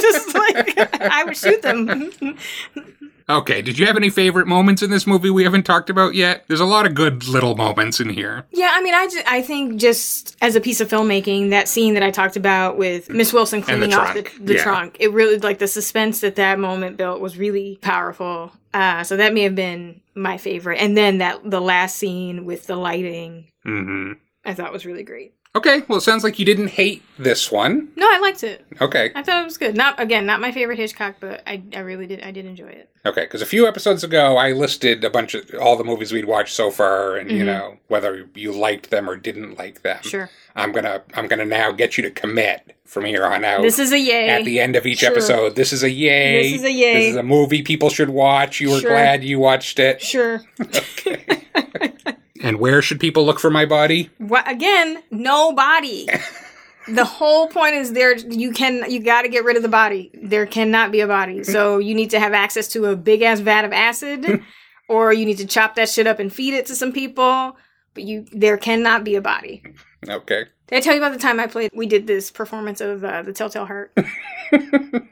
Just like, I would shoot them. (laughs) Okay, did you have any favorite moments in this movie we haven't talked about yet? There's a lot of good little moments in here. Yeah, I mean, I, ju- I think just as a piece of filmmaking, that scene that I talked about with Miss Wilson And the cleaning off the, trunk, the yeah. trunk, it really, like, the suspense that that moment built was really powerful. Uh, so that may have been my favorite. And then that, the last scene with the lighting, Mm-hmm. I thought was really great. Okay, well, it sounds like you didn't hate this one. No, I liked it. Okay. I thought it was good. Not again, not my favorite Hitchcock, but I, I really did. I did enjoy it. Okay, because a few episodes ago, I listed a bunch of all the movies we'd watched so far, and you Mhm. know whether you liked them or didn't like them. Sure. I'm gonna I'm gonna now get you to commit from here on out. This is a yay. At the end of each Sure. episode, this is a yay. This is a yay. This is a movie people should watch. You were Sure. glad you watched it. Sure. (laughs) (laughs) And where should people look for my body? What again? No body. (laughs) the whole point is there. You can. You got to get rid of the body. There cannot be a body. So you need to have access to a big ass vat of acid, (laughs) or you need to chop that shit up and feed it to some people. But you, there cannot be a body. Okay. Did I tell you about the time I played? We did this performance of uh, the Telltale Heart, (laughs)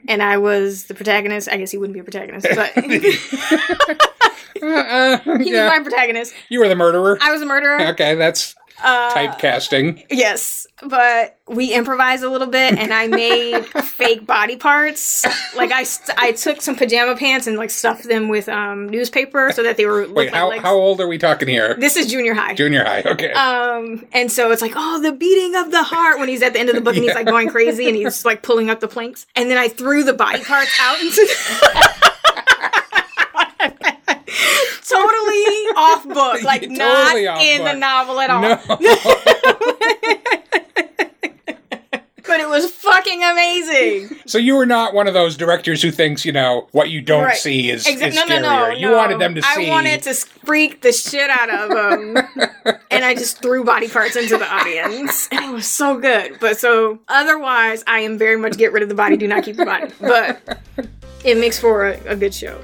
and I was the protagonist. I guess he wouldn't be a protagonist, but (laughs) (laughs) he Uh, was yeah. my protagonist. You were the murderer. I was a murderer. Okay, that's Uh, typecasting. Yes, but we improvised a little bit, and I made (laughs) fake body parts. Like I, st- I took some pajama pants and like stuffed them with um newspaper so that they were. Wait, like how legs. how old are we talking here? This is junior high. Junior high. Okay. Um, and so it's like, oh, the beating of the heart when he's at the end of the book and he's like going crazy and he's like pulling up the planks. And then I threw the body parts out into (laughs) totally (laughs) off book, like not Totally off in the novel at all. No. (laughs) But it was fucking amazing. So you were not one of those directors who thinks, you know, what you don't Right. see is, Exa- is no, no, no, you no. wanted them to see. I wanted to freak the shit out of them, (laughs) and I just threw body parts into the audience, and it was so good. But so otherwise, I am very much get rid of the body, do not keep the body. But it makes for a, a good show.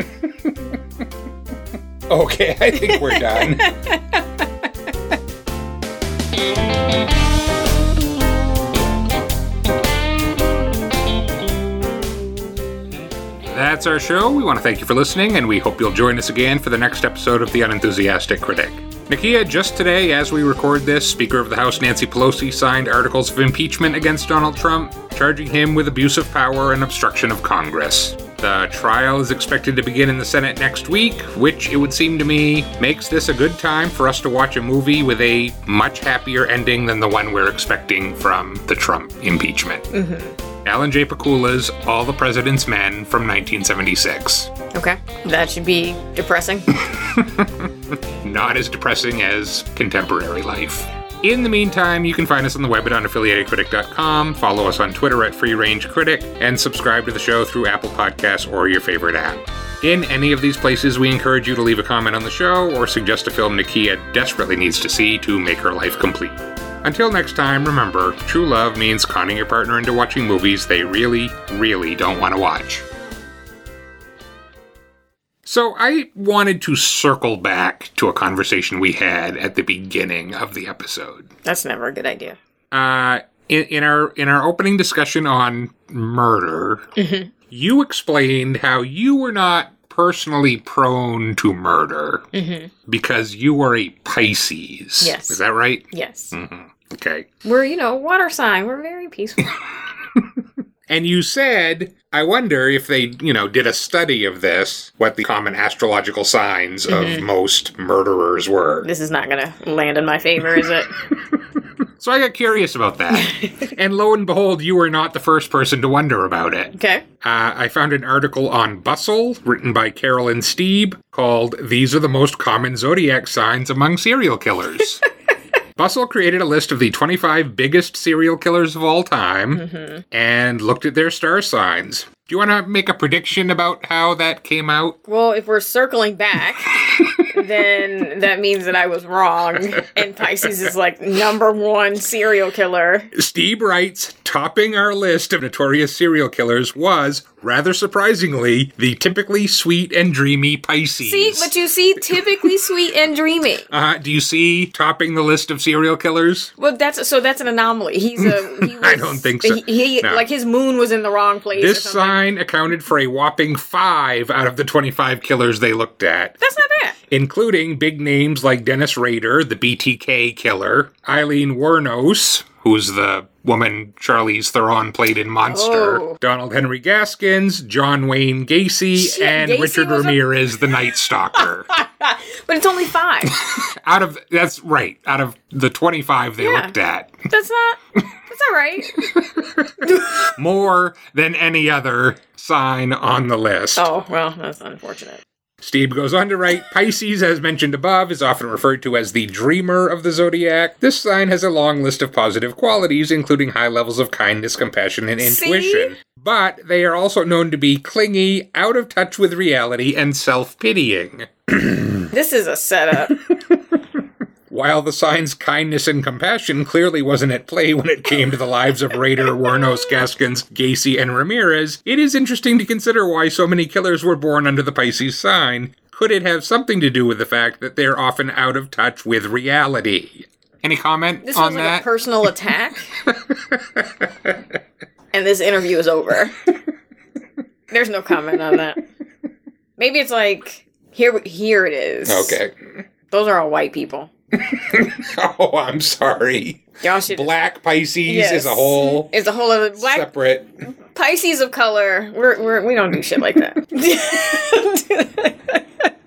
Okay, I think we're done. (laughs) That's our show. We want to thank you for listening, and we hope you'll join us again for the next episode of The Unenthusiastic Critic. Nakia, just today, as we record this, Speaker of the House Nancy Pelosi signed articles of impeachment against Donald Trump, charging him with abuse of power and obstruction of Congress. The uh, trial is expected to begin in the Senate next week, which it would seem to me makes this a good time for us to watch a movie with a much happier ending than the one we're expecting from the Trump impeachment. Mm-hmm. Alan J. Pakula's All the President's Men from 1976. Okay, that should be depressing. (laughs) Not as depressing as contemporary life. In the meantime, you can find us on the web at unaffiliatedcritic.com, follow us on Twitter at Free Range Critic, and subscribe to the show through Apple Podcasts or your favorite app. In any of these places, we encourage you to leave a comment on the show or suggest a film Nakia desperately needs to see to make her life complete. Until next time, remember, true love means conning your partner into watching movies they really, really don't want to watch. So I wanted to circle back to a conversation we had at the beginning of the episode. That's never a good idea. Uh, in, in our in our opening discussion on murder, you explained how you were not personally prone to murder because you were a Pisces. Yes. is that right? Yes, hmm Okay. we're you know water sign. We're very peaceful. (laughs) And you said, I wonder if they, you know, did a study of this, what the common astrological signs of most murderers were. this is not gonna land in my favor, is it? (laughs) So I got curious about that. (laughs) and lo and behold, you were not the first person to wonder about it. Okay. Uh, I found an article on Bustle, written by Carolyn Steber, called These Are the Most Common Zodiac Signs Among Serial Killers. (laughs) Bustle created a list of the 25 biggest serial killers of all time mm-hmm. and looked at their star signs. Do you want to make a prediction about how that came out? Well, if we're circling back, (laughs) then that means that I was wrong, and Pisces is like number one serial killer. Steber writes, topping our list of notorious serial killers was, rather surprisingly, the typically sweet and dreamy Pisces. See, but you see, typically sweet and dreamy. uh, do you see topping the list of serial killers? Well, that's so that's an anomaly. He's a. (laughs) He was, I don't think so. He, he- No. like his moon was in the wrong place. This sign accounted for a whopping five out of the 25 killers they looked at, That's not including big names like Dennis Rader, the BTK killer, Aileen Wuornos, who's the woman Charlize Theron played in Monster, Oh. Donald Henry Gaskins, John Wayne Gacy, Shit, and Gacy Richard was a- Ramirez, the Night Stalker. (laughs) But it's only five. (laughs) out of that's right, out of the 25 they Yeah. looked at, That's not. That's all right. (laughs) more than any other sign on the list. Oh well, that's unfortunate. Steber goes on to write Pisces, as mentioned above, is often referred to as the dreamer of the zodiac. This sign has a long list of positive qualities, including high levels of kindness, compassion, and See? intuition. But they are also known to be clingy, out of touch with reality, and self pitying. (clears throat) This is a setup. (laughs) While the sign's kindness and compassion clearly wasn't at play when it came to the lives of Rader, Wuornos, Gaskins, Gacy, and Ramirez, it is interesting to consider why so many killers were born under the Pisces sign. Could it have something to do with the fact that they're often out of touch with reality? Any comment This on was like that? a personal attack. (laughs) and this interview is over. There's no comment on that. Maybe it's like here here it is. okay. Those are all white people. (laughs) Oh, I'm sorry. Y'all should Black Pisces Yes. is a whole is a whole other black separate. Pisces of color. We're, we're we don't do shit like that. (laughs)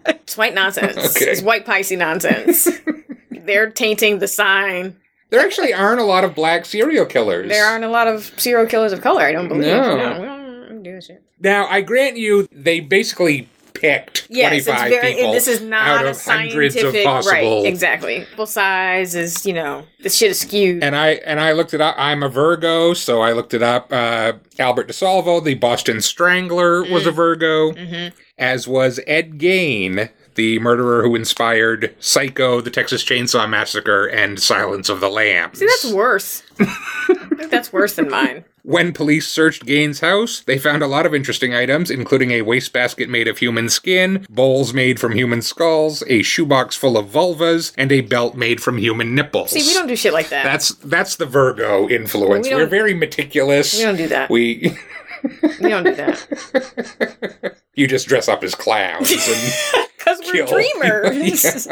it's white nonsense. Okay. It's white Pisces nonsense. (laughs) They're tainting the sign. There actually aren't a lot of black serial killers. There aren't a lot of serial killers of color. I don't believe. No. no we don't do shit. Now, I grant you, they basically picked Yes, it's 25 very. people This is not out a of hundreds of scientific possible. right. Exactly. Full size is you know this shit is skewed. And I and I looked it up. I'm a Virgo, so I looked it up. Uh, Albert DeSalvo, the Boston Strangler, was a Mm. Virgo, Mm-hmm. as was Ed Gein, the murderer who inspired Psycho, the Texas Chainsaw Massacre, and Silence of the Lambs. See, that's worse. (laughs) That's worse than mine. When police searched Gein's house, they found a lot of interesting items, including a wastebasket made of human skin, bowls made from human skulls, a shoebox full of vulvas, and a belt made from human nipples. See, we don't do shit like that. That's that's the Virgo influence. We We're very meticulous. we don't do that. We we don't do that. (laughs) you just dress up as clowns and (laughs) Because we're Kill. (laughs) dreamers.